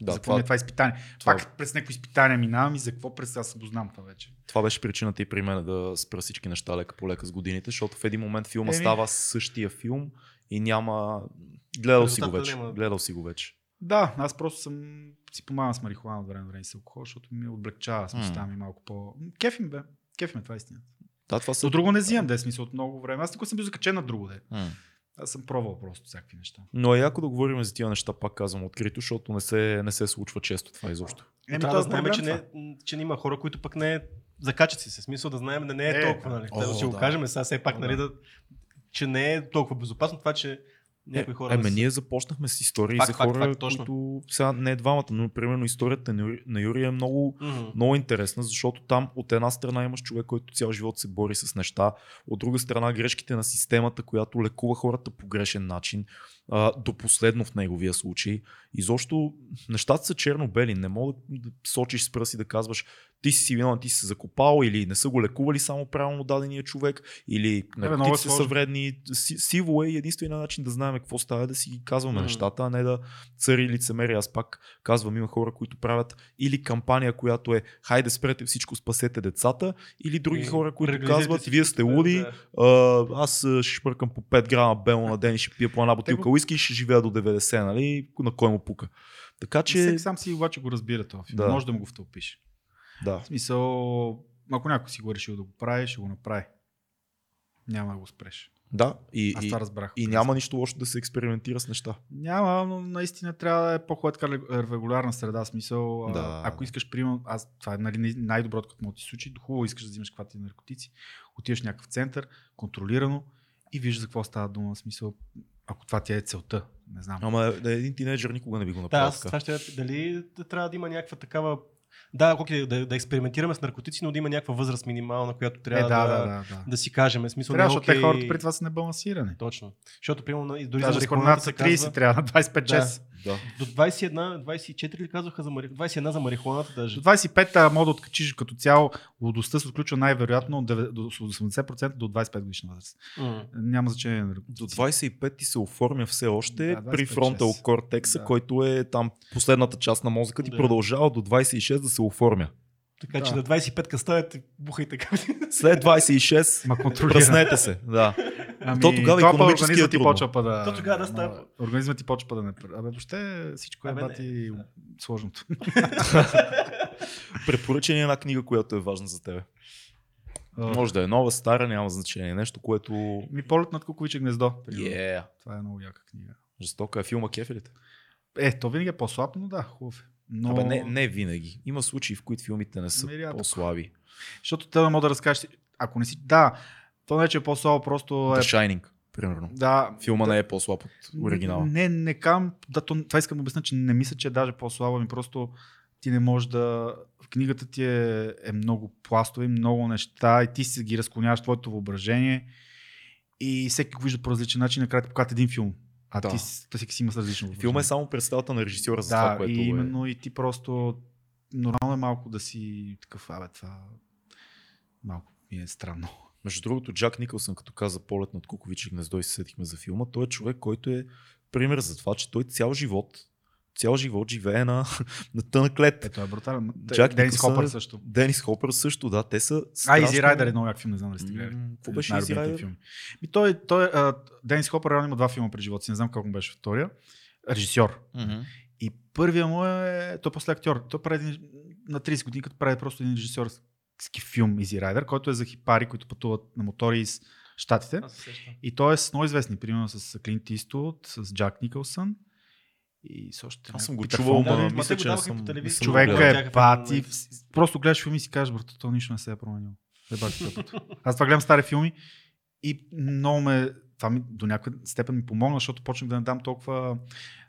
[SPEAKER 1] Да,
[SPEAKER 2] за какво ми е това изпитание?
[SPEAKER 1] това-
[SPEAKER 2] Пак през някои изпитания минавам и за какво през аз го знам това вече.
[SPEAKER 1] Това беше причината и при мен да спра всички неща лека по лека с годините, защото в един момент филма
[SPEAKER 2] Еми.
[SPEAKER 1] става същия филм и няма... Гледал си го
[SPEAKER 3] Резултата
[SPEAKER 1] вече.
[SPEAKER 3] няма.
[SPEAKER 1] Гледал си го вече.
[SPEAKER 2] Да, аз просто съм си помагам с марихуана от време на време с алкохол, защото ми облегчава,
[SPEAKER 1] М.
[SPEAKER 2] става ми малко по... Кефи ми бе, кефи ме, това е истина.
[SPEAKER 1] Да, това са...
[SPEAKER 2] От друго не взимам, да е смисъл от много време. Аз никога съм бил закачен на друго, де.
[SPEAKER 1] М.
[SPEAKER 2] Аз съм пробвал просто всякакви неща.
[SPEAKER 1] Но е яко да говорим за тия неща, пак казвам открито, защото не се, не се случва често това изобщо.
[SPEAKER 2] Еми,
[SPEAKER 3] Трябва да
[SPEAKER 2] е
[SPEAKER 3] знаем, че,
[SPEAKER 2] това.
[SPEAKER 3] не, че не има хора, които пък не закачат си се. Смисъл да знаем да не е,
[SPEAKER 2] Е,
[SPEAKER 3] толкова. Нали.
[SPEAKER 1] о,
[SPEAKER 3] да, ще го
[SPEAKER 1] да.
[SPEAKER 3] кажем сега все пак, нали,
[SPEAKER 2] да.
[SPEAKER 3] да, че не е толкова безопасно това, че някои хора...
[SPEAKER 1] Е,
[SPEAKER 3] не
[SPEAKER 1] ме
[SPEAKER 3] са-
[SPEAKER 1] ние започнахме с истории
[SPEAKER 3] Факт,
[SPEAKER 1] за
[SPEAKER 3] факт,
[SPEAKER 1] хора,
[SPEAKER 3] факт, точно.
[SPEAKER 1] които сега не е двамата, но примерно историята на Юри, на Юри е много,
[SPEAKER 3] Мгм.
[SPEAKER 1] много интересна, защото там от една страна имаш човек, който цял живот се бори с неща, от друга страна грешките на системата, която лекува хората по грешен начин, а, до последно в неговия случай. Изобщо нещата са черно-бели, не мога да сочиш с пръст и да казваш ти си виновен, ти си се закопал или не са го лекували само правилно дадения човек или
[SPEAKER 2] много е
[SPEAKER 1] наркотиците са вредни. Си- Сиво е и единственият начин да знаем какво става да си ги казваме
[SPEAKER 3] Мгм.
[SPEAKER 1] нещата, а не да цари лицемерие. Аз пак казвам, има хора, които правят или кампания, която е хайде спрете всичко, спасете децата, или други
[SPEAKER 3] И
[SPEAKER 1] хора, които
[SPEAKER 3] реализирайте
[SPEAKER 1] казват, вие сте луди,
[SPEAKER 3] да.
[SPEAKER 1] аз ще шпъркам по 5 грама бело на ден и ще пия по една бутилка уиски и ще живея до 90, нали? На кой му пука. Така
[SPEAKER 2] Че... Всеки сам си обаче го разбира това.
[SPEAKER 1] Да.
[SPEAKER 2] Да. Може да му го втълпиш.
[SPEAKER 1] да.
[SPEAKER 2] В смисъл, ако някой си го е решил да го прави, ще го направи. Няма да го спреш.
[SPEAKER 1] Да, и,
[SPEAKER 2] Аз това разбрах.
[SPEAKER 1] и няма нищо лошо да се експериментира с неща.
[SPEAKER 2] Няма, но наистина трябва да е по-хубава така регулярна среда. Смисъл,
[SPEAKER 1] Да.
[SPEAKER 2] ако искаш, примерно, аз, това е нали, най-доброто, като му ти случи, хубаво искаш да взимаш каквато ти наркотици, отиваш в някакъв център, контролирано и виждаш за какво става дума. Смисъл, ако това ти е целта, не знам.
[SPEAKER 1] Ама да, един тинейджър никога не би го
[SPEAKER 3] Да,
[SPEAKER 1] направил
[SPEAKER 3] аз
[SPEAKER 1] така.
[SPEAKER 3] това ще дали да трябва да има някаква такава да, окей, да, да експериментираме с наркотици, но да има някаква възраст минимална, която
[SPEAKER 2] е,
[SPEAKER 3] трябва
[SPEAKER 2] да,
[SPEAKER 3] да,
[SPEAKER 2] да,
[SPEAKER 3] да,
[SPEAKER 2] да, да.
[SPEAKER 3] да си кажем. Смисъл,
[SPEAKER 2] Трябва,
[SPEAKER 3] е
[SPEAKER 2] защото те
[SPEAKER 3] окей-
[SPEAKER 2] хората при това са небалансирани.
[SPEAKER 3] Точно. Защото, примерно, дори
[SPEAKER 2] Даже
[SPEAKER 3] за марихуаната
[SPEAKER 2] нас
[SPEAKER 3] се
[SPEAKER 2] са 30
[SPEAKER 3] казва,
[SPEAKER 2] трябва, на 25
[SPEAKER 3] Да.
[SPEAKER 2] часа.
[SPEAKER 1] Да.
[SPEAKER 3] до 21, 24 ли казваха за мари... 21 за марихуаната даже.
[SPEAKER 2] До 25-та мога да откачиш като цяло, лудостта се отключва най-вероятно от 9 до 80% до 25 годишна възраст.
[SPEAKER 3] М.
[SPEAKER 2] Няма значение.
[SPEAKER 1] До 25 ти се оформя все още
[SPEAKER 2] Да,
[SPEAKER 1] при
[SPEAKER 2] 25
[SPEAKER 1] фронтал кортекса,
[SPEAKER 2] Да.
[SPEAKER 1] който е там последната част на мозъка ти
[SPEAKER 3] Да.
[SPEAKER 1] продължава до 26 да се оформя.
[SPEAKER 3] Така
[SPEAKER 2] Да.
[SPEAKER 3] че на 25 ставате, бухайте така.
[SPEAKER 1] След 26
[SPEAKER 2] Ма
[SPEAKER 1] пръснете се. Да.
[SPEAKER 2] Ами,
[SPEAKER 1] То тогава
[SPEAKER 2] това
[SPEAKER 1] икономически
[SPEAKER 2] организмът
[SPEAKER 1] е
[SPEAKER 2] ти почва па да...
[SPEAKER 3] То тогава да става.
[SPEAKER 2] Ама, Организмът ти почва па да не... Абе, въобще всичко е
[SPEAKER 3] Абе,
[SPEAKER 2] бати
[SPEAKER 3] да.
[SPEAKER 2] сложното.
[SPEAKER 1] Препоръча ни една книга, която е важна за тебе. Може да е нова, стара, няма значение. Нещо, което...
[SPEAKER 2] Ми полет над кукувиче гнездо.
[SPEAKER 1] Yeah.
[SPEAKER 2] Това е много яка книга.
[SPEAKER 1] Жестока е филма Кефелите.
[SPEAKER 2] Е, то винаги е по-слаб, но да, хубав е. Но...
[SPEAKER 1] Абе, не, не винаги. Има случаи, в които филмите не са
[SPEAKER 2] рядко.
[SPEAKER 1] по-слаби.
[SPEAKER 2] Защото те да мога да разкажеш, ако не си... Да, то не че е по-слабо, просто е...
[SPEAKER 1] The Shining, примерно.
[SPEAKER 2] Да,
[SPEAKER 1] Филма
[SPEAKER 2] да,
[SPEAKER 1] не е по-слаб от оригинала.
[SPEAKER 2] Не, не кам, да, то, това искам да обясня, че не мисля, че е даже по-слабо, ми просто ти не можеш да... Книгата ти е, е много пластови, много неща и ти си ги разклоняваш твоето въображение и всеки го вижда по различен начин, накрая ти един филм. А
[SPEAKER 1] Да.
[SPEAKER 2] ти, си- ти си има различно
[SPEAKER 1] Филма е само представата на режисьора за
[SPEAKER 2] да,
[SPEAKER 1] това, което
[SPEAKER 2] и
[SPEAKER 1] е.
[SPEAKER 2] именно и ти просто нормално е малко да си такъв, абе това малко ми е странно.
[SPEAKER 1] Между другото, Джак Никълсън, като каза полет над Куковичи гнездо и се сетихме за филма, той е човек, който е пример за това, че той цял живот, цял живот живее на, на тънък лед.
[SPEAKER 2] Ето е брутален.
[SPEAKER 1] Джак
[SPEAKER 2] Денис
[SPEAKER 1] Никълсън
[SPEAKER 2] Хопър
[SPEAKER 1] е-
[SPEAKER 2] също.
[SPEAKER 1] Денис Хопър също, да, те са
[SPEAKER 2] А,
[SPEAKER 1] страшно...
[SPEAKER 2] Изи Райдер е много як филм, не знам дали сте гледали.
[SPEAKER 1] Какво
[SPEAKER 2] Един
[SPEAKER 1] беше Изи Райдер?
[SPEAKER 2] филми. Ми той, той, а, Денис Хопър реално има два филма при живота си, не знам колко му беше втория. Режисьор.
[SPEAKER 1] Мгм.
[SPEAKER 2] И първия му е, той после актьор. Той прави един, на 30 години, като прави просто един режисьорски филм Easy Rider, който е за хипари, които пътуват на мотори из Штатите. И той е с много известни, примерно с Клинт Иствуд, с Джак Никълсън и с още.
[SPEAKER 1] Аз съм го
[SPEAKER 2] Питър
[SPEAKER 1] чувал,
[SPEAKER 2] Фонда.
[SPEAKER 1] ма мисля, че не съм...
[SPEAKER 3] по
[SPEAKER 1] не съм
[SPEAKER 2] Човек
[SPEAKER 1] гледал.
[SPEAKER 3] Тяха
[SPEAKER 2] е пати.
[SPEAKER 3] момента.
[SPEAKER 2] Просто гледаш филми и си кажеш, брато, то нищо не се е променило. Е. Аз това гледам стари филми и много ме, това ми до някаква степен ми помогна, защото почнах да не дам толкова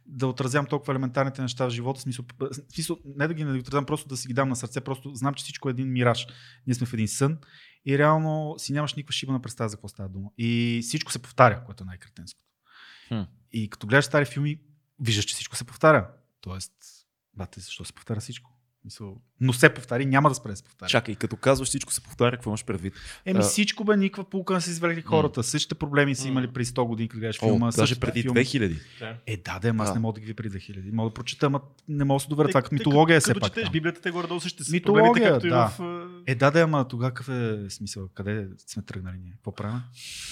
[SPEAKER 2] да отразявам толкова елементарните неща в живота, смисъл, смисъл не да ги не отразявам, просто да си ги дам на сърце, просто знам, че всичко е един мираж. Ние сме в един сън и реално си нямаш никаква шибана представа за какво става дума. И всичко се повтаря, което е най-кретенското.
[SPEAKER 1] Хм.
[SPEAKER 2] И като гледаш стари филми, виждаш, че всичко се повтаря. Тоест, бате, защо се повтаря всичко? Мисъл, но се повтари, няма да спре да се повтаря.
[SPEAKER 1] Чакай, като казваш всичко се повтаря, какво имаш предвид?
[SPEAKER 2] Еми
[SPEAKER 1] А-
[SPEAKER 2] всичко бе, никаква пулка не са извлекли хората. Същите проблеми са имали преди 100 години, като гледаш
[SPEAKER 1] О,
[SPEAKER 2] филма.
[SPEAKER 1] даже
[SPEAKER 2] същите
[SPEAKER 1] преди
[SPEAKER 2] филми.
[SPEAKER 1] 2000.
[SPEAKER 3] Да.
[SPEAKER 2] Е, да, да, аз
[SPEAKER 1] А.
[SPEAKER 2] не мога да ги видя преди 2000. Мога да прочета, ама не мога да се доверя. Това митология е все пак.
[SPEAKER 3] четеш. Библията, те горе-долу същите са
[SPEAKER 2] Митология,
[SPEAKER 3] проблемите, както и
[SPEAKER 2] да.
[SPEAKER 3] в... а,
[SPEAKER 2] Е, да, да, ама тогава какъв е смисъл? Къде сме тръгнали ние? Какво правим?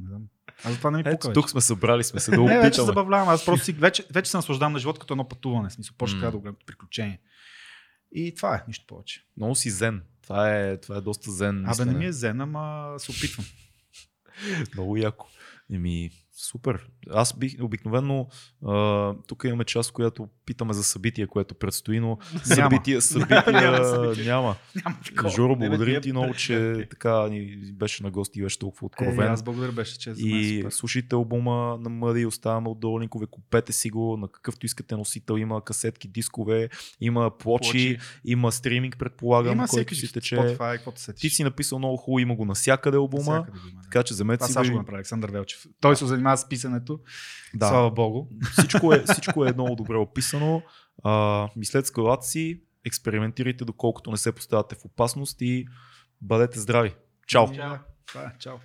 [SPEAKER 2] не знам. Аз за това не ми пука
[SPEAKER 1] Ето, тук сме събрали сме се да
[SPEAKER 2] Не, вече забавлявам. Аз просто си, вече, вече се наслаждавам на живота като едно пътуване. В Смисъл, почва да го гледам приключение. И това е, нищо повече.
[SPEAKER 1] Много си зен. Това е, това е доста зен.
[SPEAKER 2] Абе, не ми е зен, ама се опитвам.
[SPEAKER 1] Много яко. Еми, супер. Аз бих обикновено, тук имаме част, която питаме за събитие, което предстои, но събития, събития
[SPEAKER 3] Няма събитие.
[SPEAKER 1] няма. Жоро,
[SPEAKER 3] тия
[SPEAKER 1] ти много, че така ни беше на гости и беше толкова
[SPEAKER 2] Е,
[SPEAKER 1] откровен.
[SPEAKER 2] аз благодаря, беше, че за мен е
[SPEAKER 1] И слушайте албума на Мъди, оставаме отдолу линкове, купете си го на какъвто искате носител, има касетки, дискове, има плочи, има стриминг, предполагам,
[SPEAKER 2] Има
[SPEAKER 1] който си тече. Ти си написал много хубаво, има го навсякъде албума, така че
[SPEAKER 2] Това
[SPEAKER 1] си
[SPEAKER 2] ще
[SPEAKER 1] го.
[SPEAKER 2] го
[SPEAKER 1] и-
[SPEAKER 2] направи Александър Велчев. Той се занимава с писането.
[SPEAKER 1] Да.
[SPEAKER 2] Слава Богу.
[SPEAKER 1] Всичко е, всичко е много добре описано. А, мислете с главата си, експериментирайте доколкото не се поставяте в опасност и бъдете здрави. Чао!
[SPEAKER 2] Е. Чао.